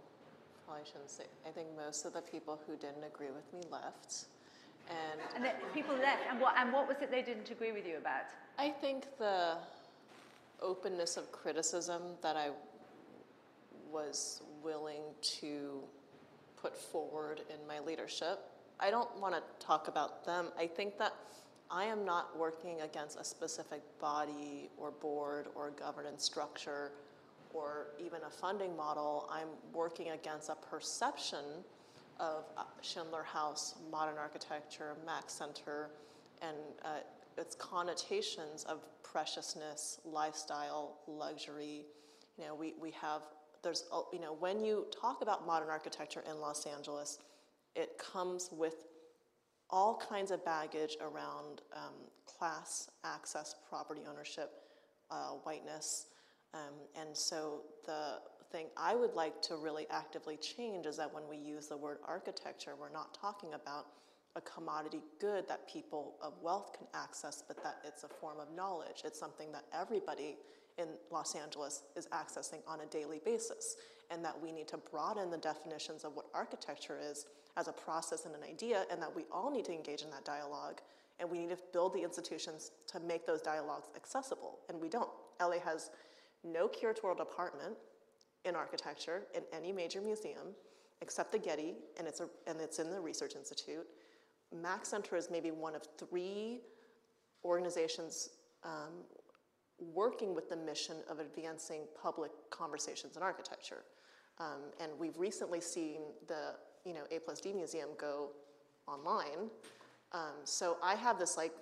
probably shouldn't say, I think most of the people who didn't agree with me left. And And people left, and what, and what was it they didn't agree with you about? I think the openness of criticism that I was willing to put forward in my leadership. I don't want to talk about them. I think that I am not working against a specific body or board or governance structure or even a funding model. I'm working against a perception of uh, Schindler House, modern architecture, MAK Center, and uh, its connotations of preciousness, lifestyle, luxury. You know, we, we have, there's, you know, when you talk about modern architecture in Los Angeles, it comes with all kinds of baggage around um, class, access, property ownership, uh, whiteness. Um, and so the thing I would like to really actively change is that when we use the word architecture, we're not talking about a commodity good that people of wealth can access, but that it's a form of knowledge. It's something that everybody in Los Angeles is accessing on a daily basis, and that we need to broaden the definitions of what architecture is as a process and an idea, and that we all need to engage in that dialogue, and we need to build the institutions to make those dialogues accessible, and we don't. LA has no curatorial department in architecture in any major museum except the Getty, and it's, a, and it's in the Research Institute. MAK Center is maybe one of three organizations um, working with the mission of advancing public conversations in architecture. Um, and we've recently seen the you know A plus D museum go online. Um, so I have this like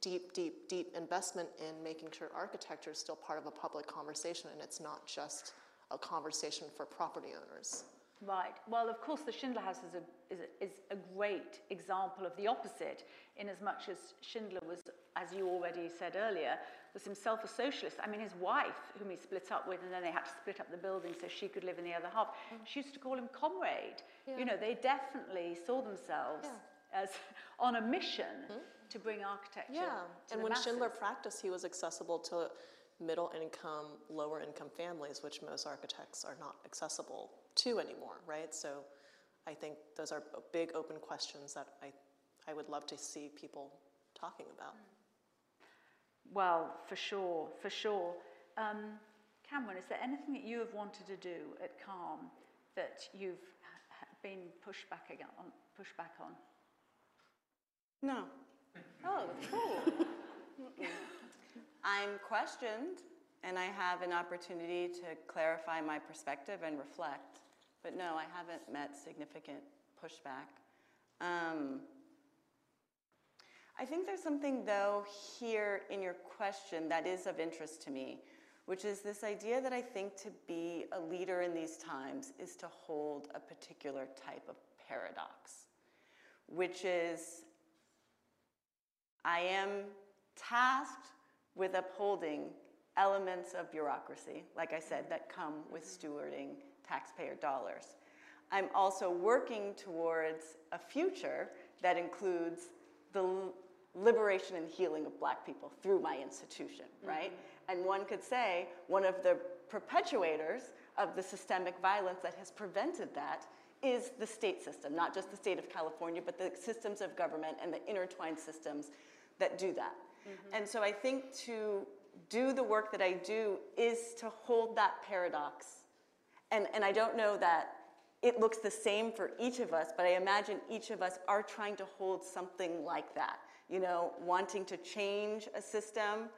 deep, deep, deep investment in making sure architecture is still part of a public conversation and it's not just a conversation for property owners. Right. Well, of course, the Schindler House is a, is a, is a great example of the opposite, in as much as Schindler was, as you already said earlier, was himself a socialist. I mean, his wife, whom he split up with, and then they had to split up the building so she could live in the other half, mm. she used to call him comrade. You know, they definitely saw themselves as on a mission hmm? to bring architecture Yeah, and when Schindler practiced, he was accessible to middle income, lower income families, which most architects are not accessible to anymore, right? So I think those are big open questions that I, I would love to see people talking about. Well, for sure, for sure. Um, Cameron, is there anything that you have wanted to do at CAAM that you've h- h- been pushed back again on? Pushed back on? No. Oh, cool. I'm questioned, and I have an opportunity to clarify my perspective and reflect. But no, I haven't met significant pushback. Um, I think there's something, though, here in your question that is of interest to me, which is this idea that I think to be a leader in these times is to hold a particular type of paradox, which is I am tasked with upholding elements of bureaucracy, like I said, that come with stewarding taxpayer dollars. I'm also working towards a future that includes the liberation and healing of black people through my institution, mm-hmm. right? And one could say one of the perpetuators of the systemic violence that has prevented that is the state system, not just the state of California, but the systems of government and the intertwined systems that do that. Mm-hmm. And so I think to do the work that I do is to hold that paradox. And, and I don't know that it looks the same for each of us, but I imagine each of us are trying to hold something like that. You know, wanting to change a system,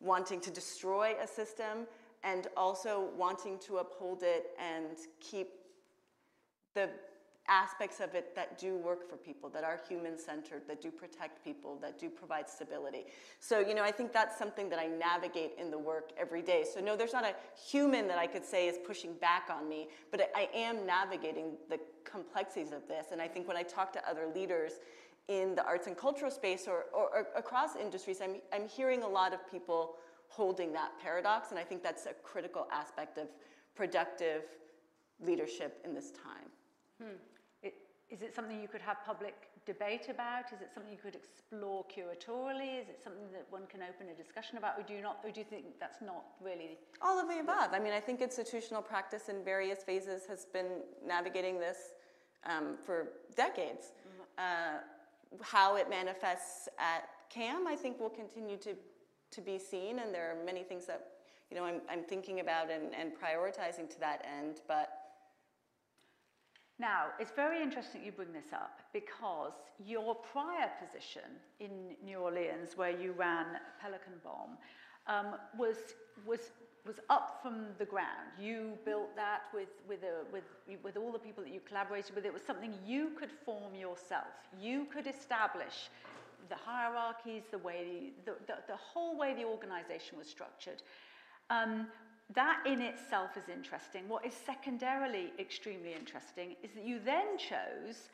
wanting to destroy a system, and also wanting to uphold it and keep the aspects of it that do work for people, that are human centered, that do protect people, that do provide stability. So, you know, I think that's something that I navigate in the work every day. So, no, there's not a human that I could say is pushing back on me, but I am navigating the complexities of this. And I think when I talk to other leaders in the arts and cultural space or, or, or across industries, I'm, I'm hearing a lot of people holding that paradox. And I think that's a critical aspect of productive leadership in this time. It, is it something you could have public debate about? Is it something you could explore curatorially? Is it something that one can open a discussion about? Or do you not? Or do you think that's not really? All of the above. I mean, I think institutional practice in various phases has been navigating this um, for decades. Uh, how it manifests at CAAM, I think, will continue to, to be seen, and there are many things that you know I'm, I'm thinking about and, and prioritizing to that end. But Now, it's very interesting you bring this up because your prior position in New Orleans, where you ran Pelican Bomb, um, was, was, was up from the ground. You built that with, with, a, with, with all the people that you collaborated with. It was something you could form yourself. You could establish the hierarchies, the way, the, the, the whole way the organization was structured. Um, that in itself is interesting. What is secondarily extremely interesting is that you then chose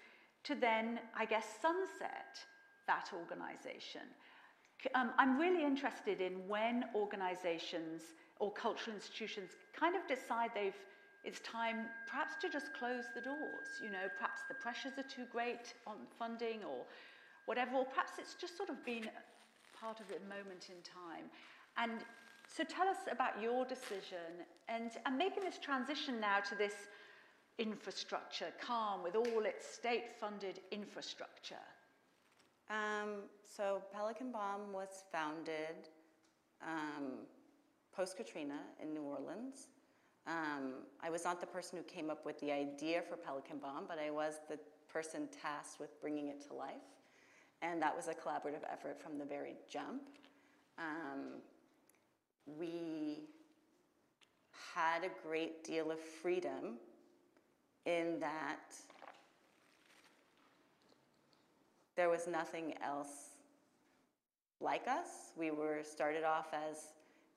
to then, I guess, sunset that organization. Um, I'm really interested in when organizations or cultural institutions kind of decide they've it's time perhaps to just close the doors. You know, perhaps the pressures are too great on funding or whatever, or perhaps it's just sort of been part of a moment in time. And so tell us about your decision and, and making this transition now to this infrastructure, CAAM with all its state funded infrastructure. um, so Pelican Bomb was founded um, post Katrina in New Orleans. Um, I was not the person who came up with the idea for Pelican Bomb, but I was the person tasked with bringing it to life. And that was a collaborative effort from the very jump. Um, we had a great deal of freedom in that there was nothing else like us. We were started off as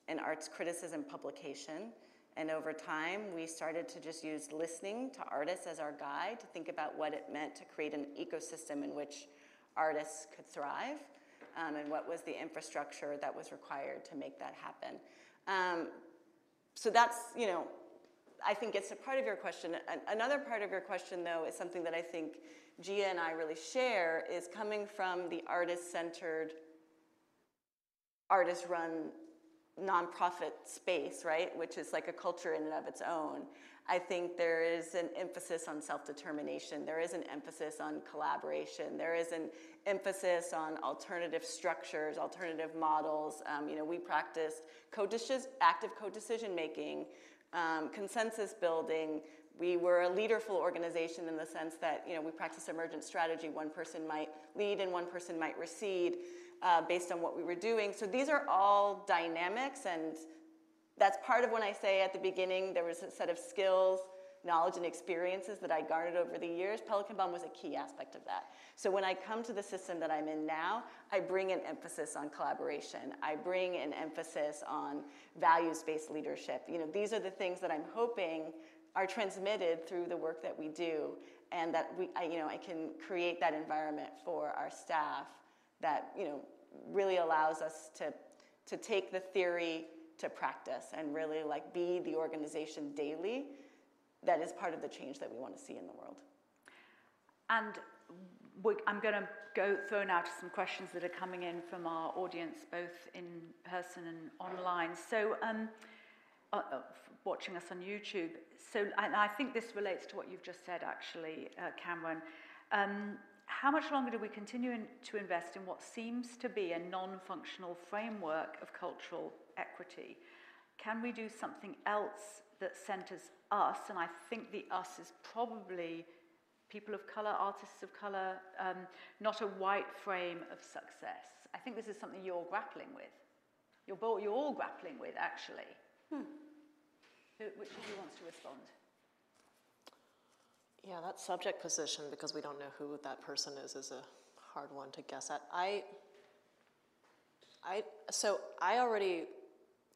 an arts criticism publication, and over time we started to just use listening to artists as our guide to think about what it meant to create an ecosystem in which artists could thrive, um, and what was the infrastructure that was required to make that happen. Um, so that's, you know, I think it's a part of your question. An- Another part of your question, though, is something that I think Jia and I really share is coming from the artist-centered, artist-run nonprofit space, right? Which is like a culture in and of its own. I think there is an emphasis on self-determination. There is an emphasis on collaboration. There is an emphasis on alternative structures, alternative models. Um, you know, we practiced co-deci- active co-decision making, um, consensus building. We were a leaderful organization in the sense that you know we practiced emergent strategy. One person might lead and one person might recede uh, based on what we were doing. So these are all dynamics, and that's part of when I say at the beginning there was a set of skills, knowledge, and experiences that I garnered over the years. Pelican Bomb was a key aspect of that. So when I come to the system that I'm in now, I bring an emphasis on collaboration. I bring an emphasis on values-based leadership. You know, these are the things that I'm hoping are transmitted through the work that we do, and that we, I, you know, I can create that environment for our staff that you know really allows us to to take the theory to practice and really like be the organization daily that is part of the change that we want to see in the world. And I'm going to go throw now to some questions that are coming in from our audience, both in person and online. So, um, uh, uh, watching us on YouTube. So, and I think this relates to what you've just said, actually, uh, Cameron. Um, how much longer do we continue in, to invest in what seems to be a non-functional framework of cultural equity? Can we do something else that centres us? And I think the us is probably people of colour, artists of colour, um, not a white frame of success. I think this is something you're grappling with. You're, you're all grappling with, actually. Hmm. Which of you wants to respond? Yeah, that subject position, because we don't know who that person is, is a hard one to guess at. I, I, so I already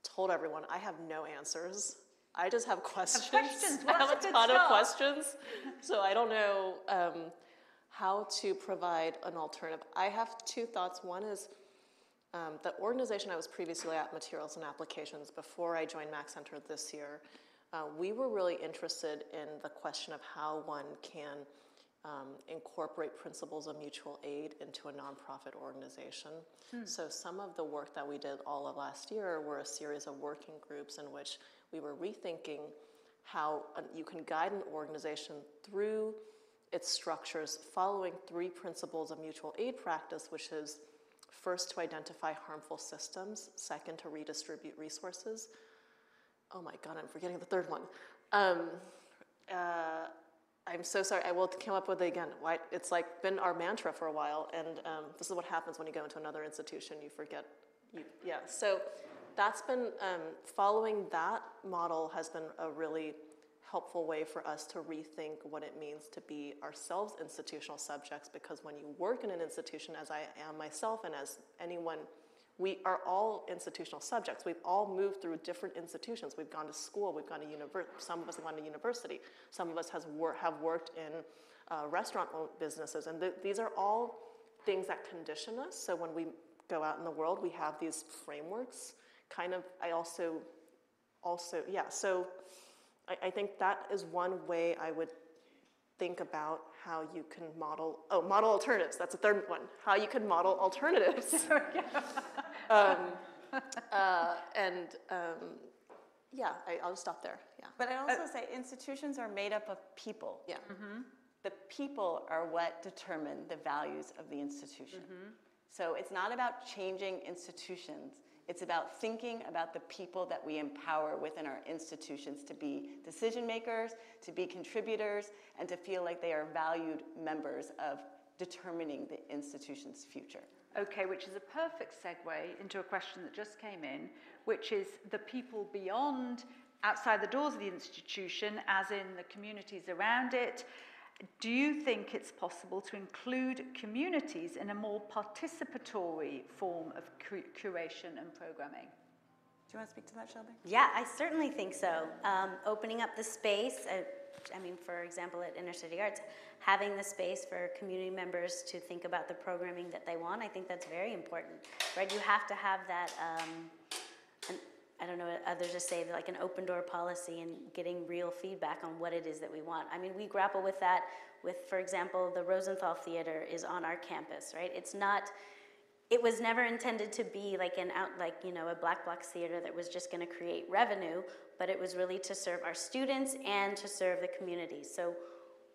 told everyone I have no answers. I just have questions. questions. I have a ton of questions. So I don't know um, how to provide an alternative. I have two thoughts. One is um, the organization I was previously at, Materials and Applications, before I joined MAK Center this year, uh, we were really interested in the question of how one can um, incorporate principles of mutual aid into a nonprofit organization. So some of the work that we did all of last year were a series of working groups in which we were rethinking how uh, you can guide an organization through its structures following three principles of mutual aid practice, which is first to identify harmful systems, second to redistribute resources. Oh my God, I'm forgetting the third one. Um, uh, I'm so sorry. I will come up with it again. Why, it's like been our mantra for a while, and um, this is what happens when you go into another institution. You forget. You, yeah. So that's been um, following that model has been a really helpful way for us to rethink what it means to be ourselves institutional subjects. Because when you work in an institution, as I am myself, and as anyone we are all institutional subjects. We've all moved through different institutions. We've gone to school, we've gone to university, some of us have gone to university, some of us has wor- have worked in uh, restaurant businesses. And th- these are all things that condition us. So when we go out in the world, we have these frameworks. Kind of, I also, also, yeah, so I, I think that is one way I would think about how you can model oh model alternatives that's a third one how you can model alternatives um, uh, and um, yeah I, i'll stop there yeah But I'd also say institutions are made up of people. yeah The people are what determine the values of the institution. So it's not about changing institutions. It's about thinking about the people that we empower within our institutions to be decision makers, to be contributors, and to feel like they are valued members of determining the institution's future. Okay, which is a perfect segue into a question that just came in, which is the people beyond, outside the doors of the institution, as in the communities around it. Do you think it's possible to include communities in a more participatory form of cu- curation and programming? Do you want to speak to that, Shelby? Yeah, I certainly think so. Um, opening up the space, uh, I mean, for example, at Inner City Arts, having the space for community members to think about the programming that they want, I think that's very important, right? You have to have that, um, an, I don't know, others just say like an open door policy and getting real feedback on what it is that we want. I mean, we grapple with that with, for example, the Rosenthal Theater is on our campus, right? It's not, it was never intended to be like an out like you know a black box theater that was just going to create revenue but it was really to serve our students and to serve the community so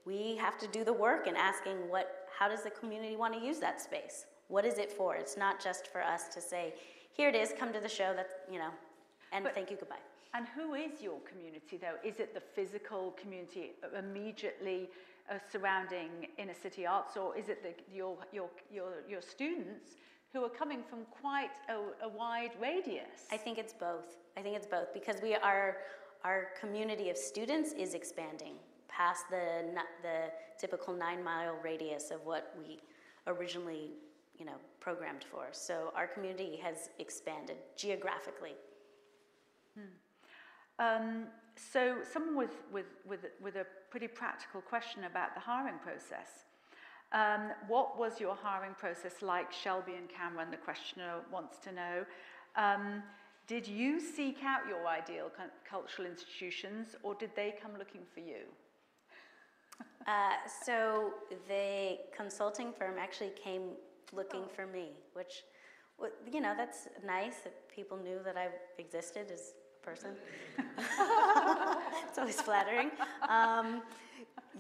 we have to do the work in asking what how does the community want to use that space what is it for it's not just for us to say here it is come to the show that, you know and But- thank you goodbye And who is your community, though? Is it the physical community immediately uh, surrounding inner city arts, or is it the, your, your, your, your students who are coming from quite a, a wide radius? I think it's both. I think it's both because we are our community of students is expanding past the the typical nine mile radius of what we originally you know programmed for. So our community has expanded geographically. Um, so, someone with, with, with, with a pretty practical question about the hiring process. Um, what was your hiring process like, Shelby and Cameron? The questioner wants to know. Um, Did you seek out your ideal cultural institutions or did they come looking for you? Uh, so the consulting firm actually came looking for me, which, you know, that's nice that people knew that I existed as a person. it's always flattering. Um,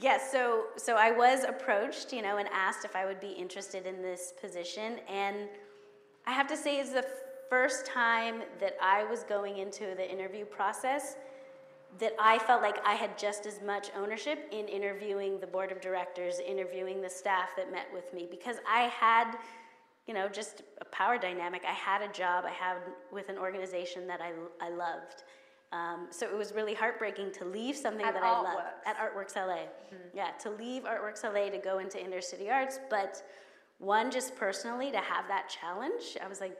yes, so so I was approached, you know, and asked if I would be interested in this position, and I have to say, it's the first time that I was going into the interview process that I felt like I had just as much ownership in interviewing the board of directors, interviewing the staff that met with me, because I had, you know, just a power dynamic. I had a job, I had with an organization that I, I loved. Um, so it was really heartbreaking to leave something At that I loved at Artworks LA. Yeah, to leave Artworks LA to go into inner city arts, but one, just personally, to have that challenge, I was like,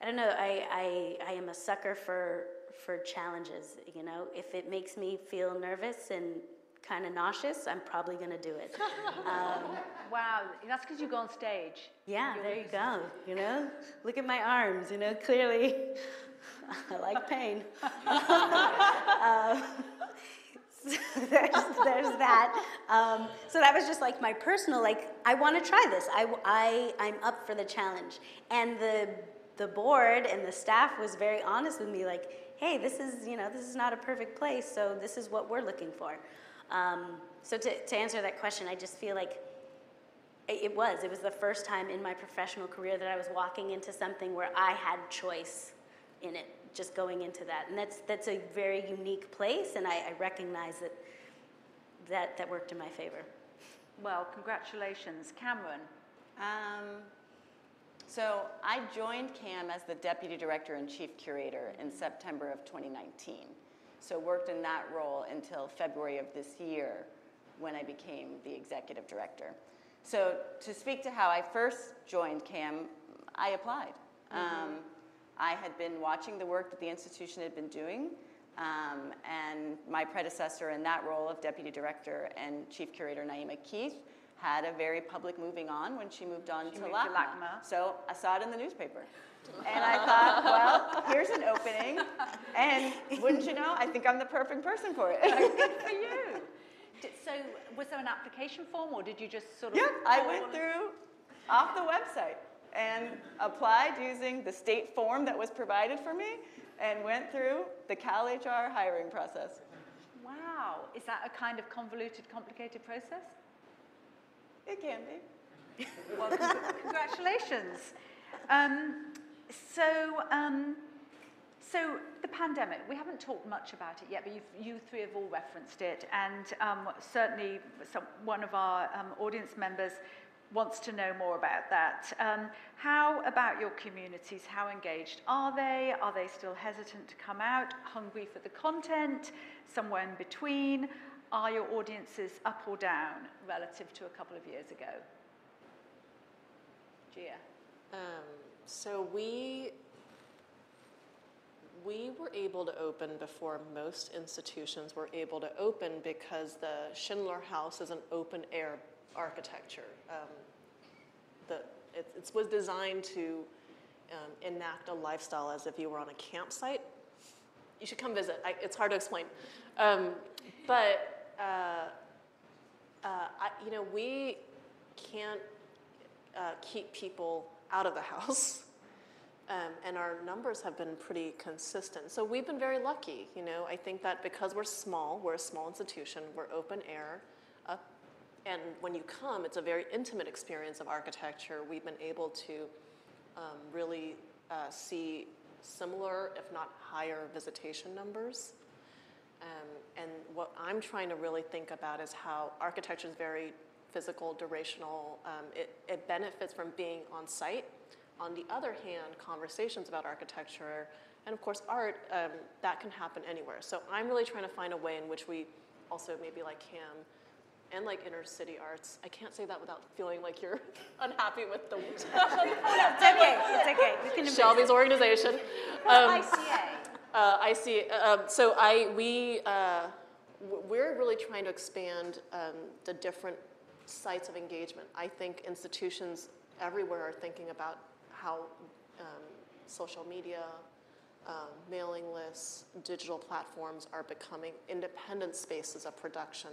I don't know. I, I, I am a sucker for for challenges. You know, if it makes me feel nervous and kind of nauseous, I'm probably going to do it. Wow, that's because you go on stage. Yeah, there you go. You know, look at my arms. You know, clearly, I like pain. Um, so there's, there's that. Um, so that was just like my personal, like, I want to try this. I, I, I'm up for the challenge. And the, the board and the staff was very honest with me, like, hey, this is, you know, this is not a perfect place, so this is what we're looking for. Um, so to, to answer that question, I just feel like it it was. It was the first time in my professional career that I was walking into something where I had choice in it, just going into that. And that's, that's a very unique place, and I, I recognize that, that that worked in my favor. Well, congratulations. Cameron, Um, so I joined CAAM as the Deputy Director and Chief Curator in September of 2019. So worked in that role until February of this year when I became the Executive Director. So to speak to how I first joined CAAM, I applied. Um, I had been watching the work that the institution had been doing, um, and my predecessor in that role of Deputy Director and Chief Curator, Naima Keith, had a very public moving on when she moved on to moved to LACMA. LACMA. So I saw it in the newspaper. And I thought, well, here's an opening. And wouldn't you know, I think I'm the perfect person for it. good for you. So, was there an application form, or did you just sort of? Yep, I went through off the website and applied using the state form that was provided for me and went through the Cal HR hiring process. Wow, is that a kind of convoluted, complicated process? It can be. Well, congratulations. Um, so, um, so the pandemic, we haven't talked much about it yet, but you three have all referenced it, and um, certainly some, one of our um, audience members wants to know more about that. Um, how about your communities? How engaged are they? Are they still hesitant to come out, hungry for the content, somewhere in between? Are your audiences up or down relative to a couple of years ago? Jia. Um, so we we were able to open before most institutions were able to open because the Schindler House is an open air architecture. Um, the, it, it was designed to um, enact a lifestyle as if you were on a campsite. You should come visit. I, it's hard to explain, um, but uh, uh, I, you know we can't uh, keep people out of the house. Um, and our numbers have been pretty consistent. So we've been very lucky. You know, I think that because we're small, we're a small institution, we're open air, uh, and when you come, it's a very intimate experience of architecture. We've been able to um, really uh, see similar, if not higher, visitation numbers. I'm trying to really think about is how architecture is very physical, durational. Um, it, it benefits from being on site. On the other hand, conversations about architecture and, of course, art, um, that can happen anywhere. So I'm really trying to find a way in which we also maybe like CAAM and like inner city arts. I can't say that without feeling like you're unhappy with the It's okay. It's okay. We can Shelby's organization. Um, ICA. uh, I see. Uh, um, so I we uh, we're really trying to expand um, the different sites of engagement. I think institutions everywhere are thinking about how um, social media, um, mailing lists, digital platforms are becoming independent spaces of production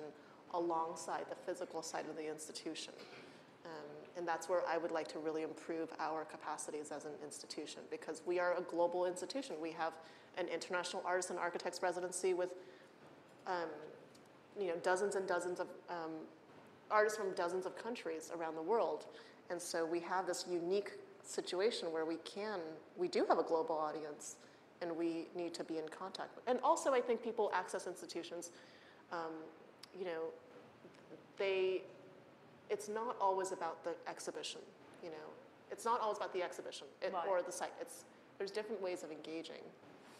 alongside the physical side of the institution. Um, and that's where I would like to really improve our capacities as an institution because we are a global institution. We have an international artists and architects residency with um, you know, dozens and dozens of um, artists from dozens of countries around the world. And so we have this unique situation where we can, we do have a global audience and we need to be in contact with. And also, I think people access institutions, um, you know, they, it's not always about the exhibition, you know, it's not always about the exhibition it, Right. or the site. It's, there's different ways of engaging.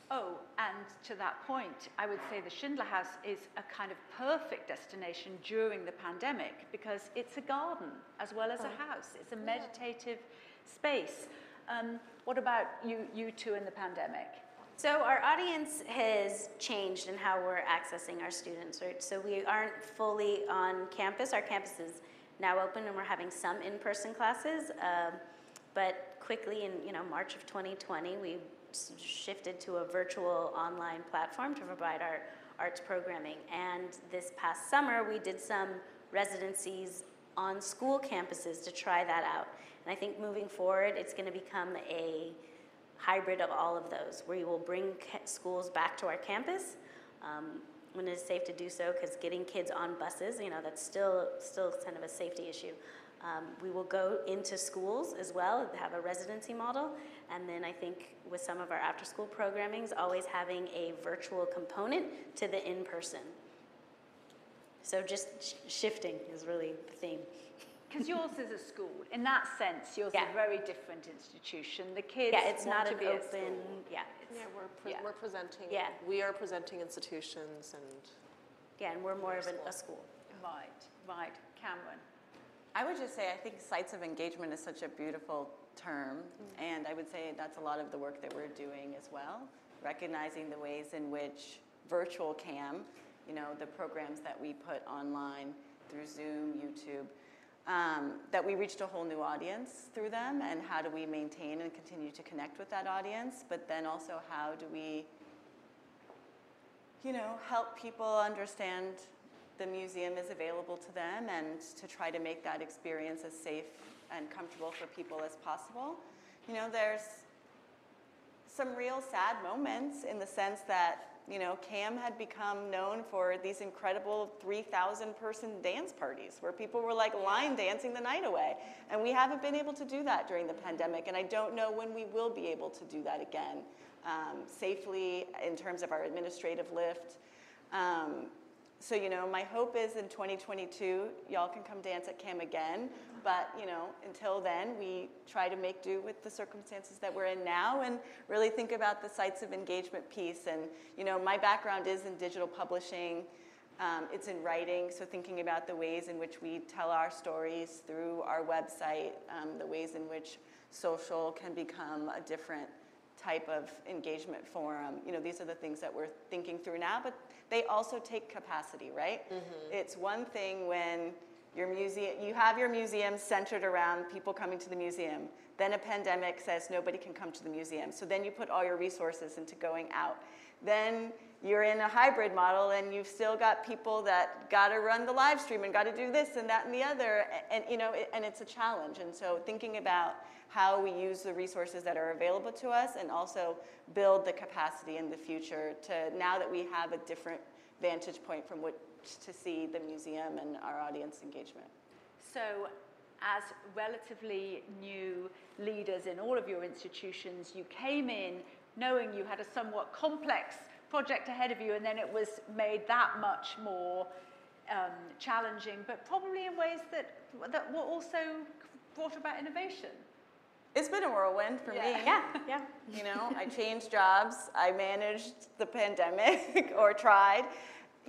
Oh, and to that point, I would say the Schindler House is a kind of perfect destination during the pandemic because it's a garden as well as a house. It's a meditative space. Um, what about you, you two in the pandemic? So our audience has changed in how we're accessing our students, right? So we aren't fully on campus. Our campus is now open, and we're having some in-person classes. Um, but quickly, in you know March of 2020, we shifted to a virtual online platform to provide our arts programming. And this past summer, we did some residencies on school campuses to try that out. And I think moving forward, it's going to become a hybrid of all of those, where you will bring schools back to our campus um, when it's safe to do so, because getting kids on buses, you know, that's still still kind of a safety issue. Um, we will go into schools as well, have a residency model, and then I think with some of our after-school programmings, always having a virtual component to the in-person. So just sh- shifting is really the theme. Because yours is a school. In that sense, yours is a very different institution. The kids Yeah, it's want not to an be at open. school. Yeah, Yeah, we're, pre- yeah. we're presenting, Yeah. we are presenting institutions and yeah, and we're more of an, a school. Right, right. Cameron. I would just say I think sites of engagement is such a beautiful term, and I would say that's a lot of the work that we're doing as well, recognizing the ways in which virtual CAAM, you know, the programs that we put online through Zoom, YouTube, um, that we reached a whole new audience through them, and how do we maintain and continue to connect with that audience, but then also how do we you know, help people understand the museum is available to them and to try to make that experience as safe and comfortable for people as possible. You know, there's some real sad moments in the sense that, you know, CAAM had become known for these incredible 3,000 person dance parties where people were like line dancing the night away. And we haven't been able to do that during the pandemic, and I don't know when we will be able to do that again um, safely in terms of our administrative lift. Um, so, you know, my hope is in 2022, y'all can come dance at CAAM again. But, you know, until then, we try to make do with the circumstances that we're in now and really think about the sites of engagement piece. And, you know, my background is in digital publishing. Um, it's in writing, so thinking about the ways in which we tell our stories through our website, um, the ways in which social can become a different type of engagement forum. You know, these are the things that we're thinking through now, but they also take capacity, right? Mm-hmm. It's one thing when your museum, you have your museum centered around people coming to the museum. Then a pandemic says nobody can come to the museum. So then you put all your resources into going out. Then you're in a hybrid model and you've still got people that got to run the live stream and got to do this and that and the other and, and you know it, and it's a challenge and so thinking about how we use the resources that are available to us and also build the capacity in the future to now that we have a different vantage point from which to see the museum and our audience engagement So, as relatively new leaders in all of your institutions, you came in knowing you had a somewhat complex project ahead of you, and then it was made that much more um, challenging, but probably in ways that, that were also brought about innovation. It's been a whirlwind for me Yeah, yeah. You know, I changed jobs, I managed the pandemic or tried.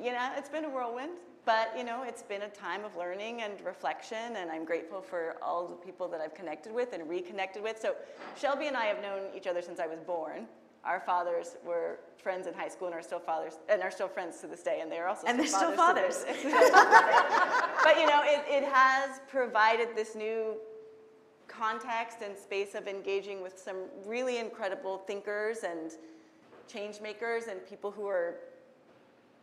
You know, it's been a whirlwind, but you know, it's been a time of learning and reflection, and I'm grateful for all the people that I've connected with and reconnected with. So, Shelby and I have known each other since I was born. Our fathers were friends in high school and are still fathers and are still friends to this day, and they are also And they're still to this- but you know, it, it has provided this new context and space of engaging with some really incredible thinkers and change makers and people who are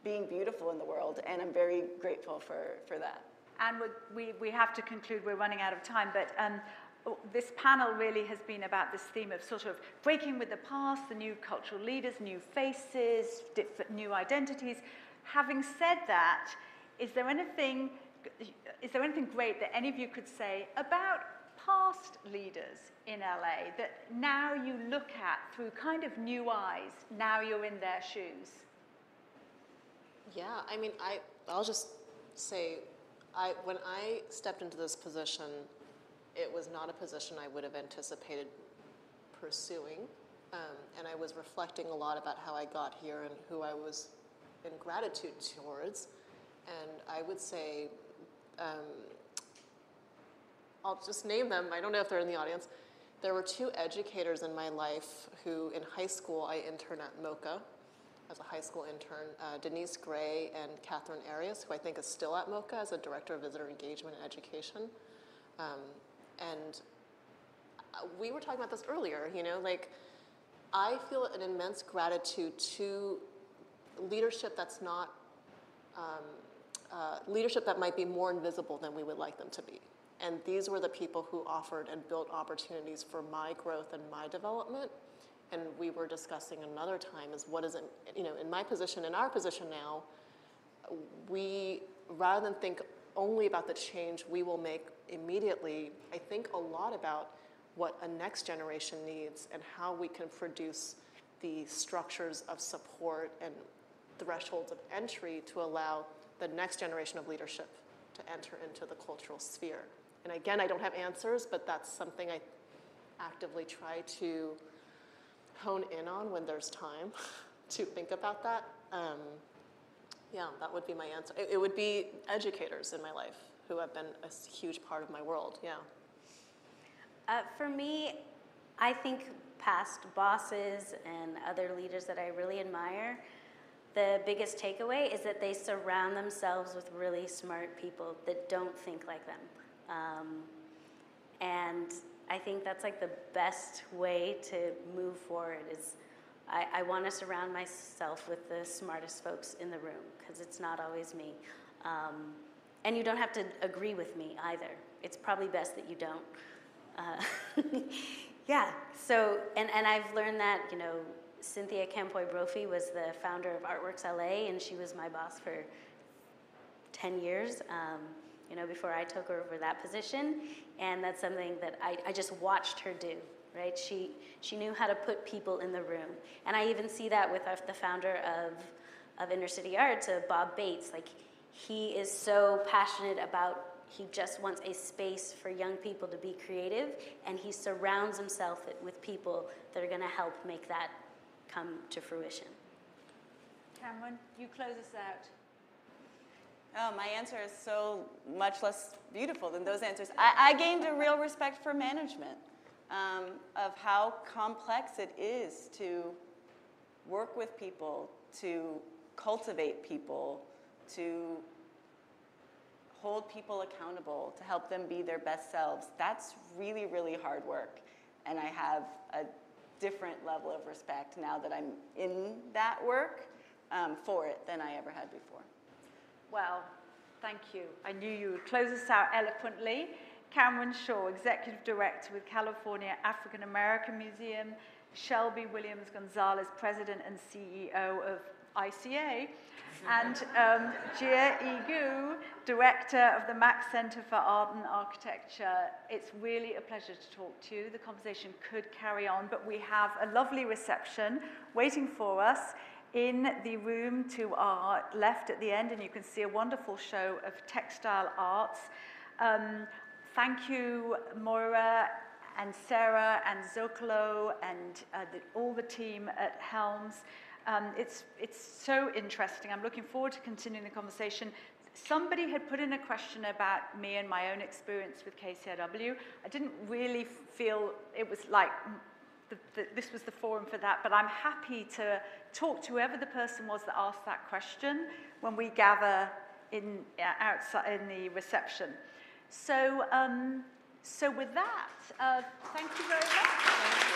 being beautiful in the world. And I'm very grateful for, for that. And we, we have to conclude, we're running out of time, but um, this panel really has been about this theme of sort of breaking with the past, the new cultural leaders, new faces, different new identities. Having said that, is there anything, is there anything great that any of you could say about past leaders in LA that now you look at through kind of new eyes, now you're in their shoes? Yeah, I mean, I, I'll just say, I, when I stepped into this position, it was not a position I would have anticipated pursuing. Um, and I was reflecting a lot about how I got here and who I was in gratitude towards. And I would say, um, I'll just name them, I don't know if they're in the audience. There were two educators in my life who, in high school, I interned at MOCA as a high school intern, uh, Denise Gray and Catherine Arias, who I think is still at MOCA as a director of visitor engagement and education. Um, and uh, we were talking about this earlier, you know, like I feel an immense gratitude to leadership that's not um, uh, leadership that might be more invisible than we would like them to be. And these were the people who offered and built opportunities for my growth and my development. And we were discussing another time is what is it, you know, in my position, in our position now, we, rather than think only about the change we will make immediately, I think a lot about what a next generation needs and how we can produce the structures of support and thresholds of entry to allow the next generation of leadership to enter into the cultural sphere. And again, I don't have answers, but that's something I actively try to hone in on when there's time to think about that. Um, yeah, that would be my answer. It, it would be educators in my life who have been a huge part of my world. Yeah. Uh, for me, I think past bosses and other leaders that I really admire, the biggest takeaway is that they surround themselves with really smart people that don't think like them. Um, and I think that's like the best way to move forward is I, I want to surround myself with the smartest folks in the room because it's not always me. Um, and you don't have to agree with me either. It's probably best that you don't. Uh, yeah, so, and, and I've learned that, you know, Cynthia Campoy Brophy was the founder of Arts for LA, and she was my boss for 10 years, um, you know, before I took over that position. And that's something that I, I just watched her do, right? She, she knew how to put people in the room. And I even see that with the founder of, of Inner City Arts, uh, Bob Bates. Like, he is so passionate about he just wants a space for young people to be creative and he surrounds himself with people that are going to help make that come to fruition cameron you close us out Oh, my answer is so much less beautiful than those answers. I, I gained a real respect for management, um, of how complex it is to work with people, to cultivate people, to hold people accountable, to help them be their best selves. That's really, really hard work. And I have a different level of respect now that I'm in that work um, for it than I ever had before. Well, thank you. I knew you would close us out eloquently. Cameron Shaw, Executive Director with California African American Museum, Shelby Williams Gonzalez, President and CEO of ICA, and um, Jia Yi Gu, Director of the MAK Center for Art and Architecture. It's really a pleasure to talk to you. The conversation could carry on, but we have a lovely reception waiting for us in the room to our left at the end, and you can see a wonderful show of textile arts. Um, thank you, Moira and Sarah and Zócalo and uh, the, all the team at Helms. Um, it's, it's so interesting. I'm looking forward to continuing the conversation. Somebody had put in a question about me and my own experience with KCRW. I didn't really feel it was like the, the, this was the forum for that, but I'm happy to talk to whoever the person was that asked that question when we gather in, uh, outside in the reception. So, um, so with that, uh, thank you very much.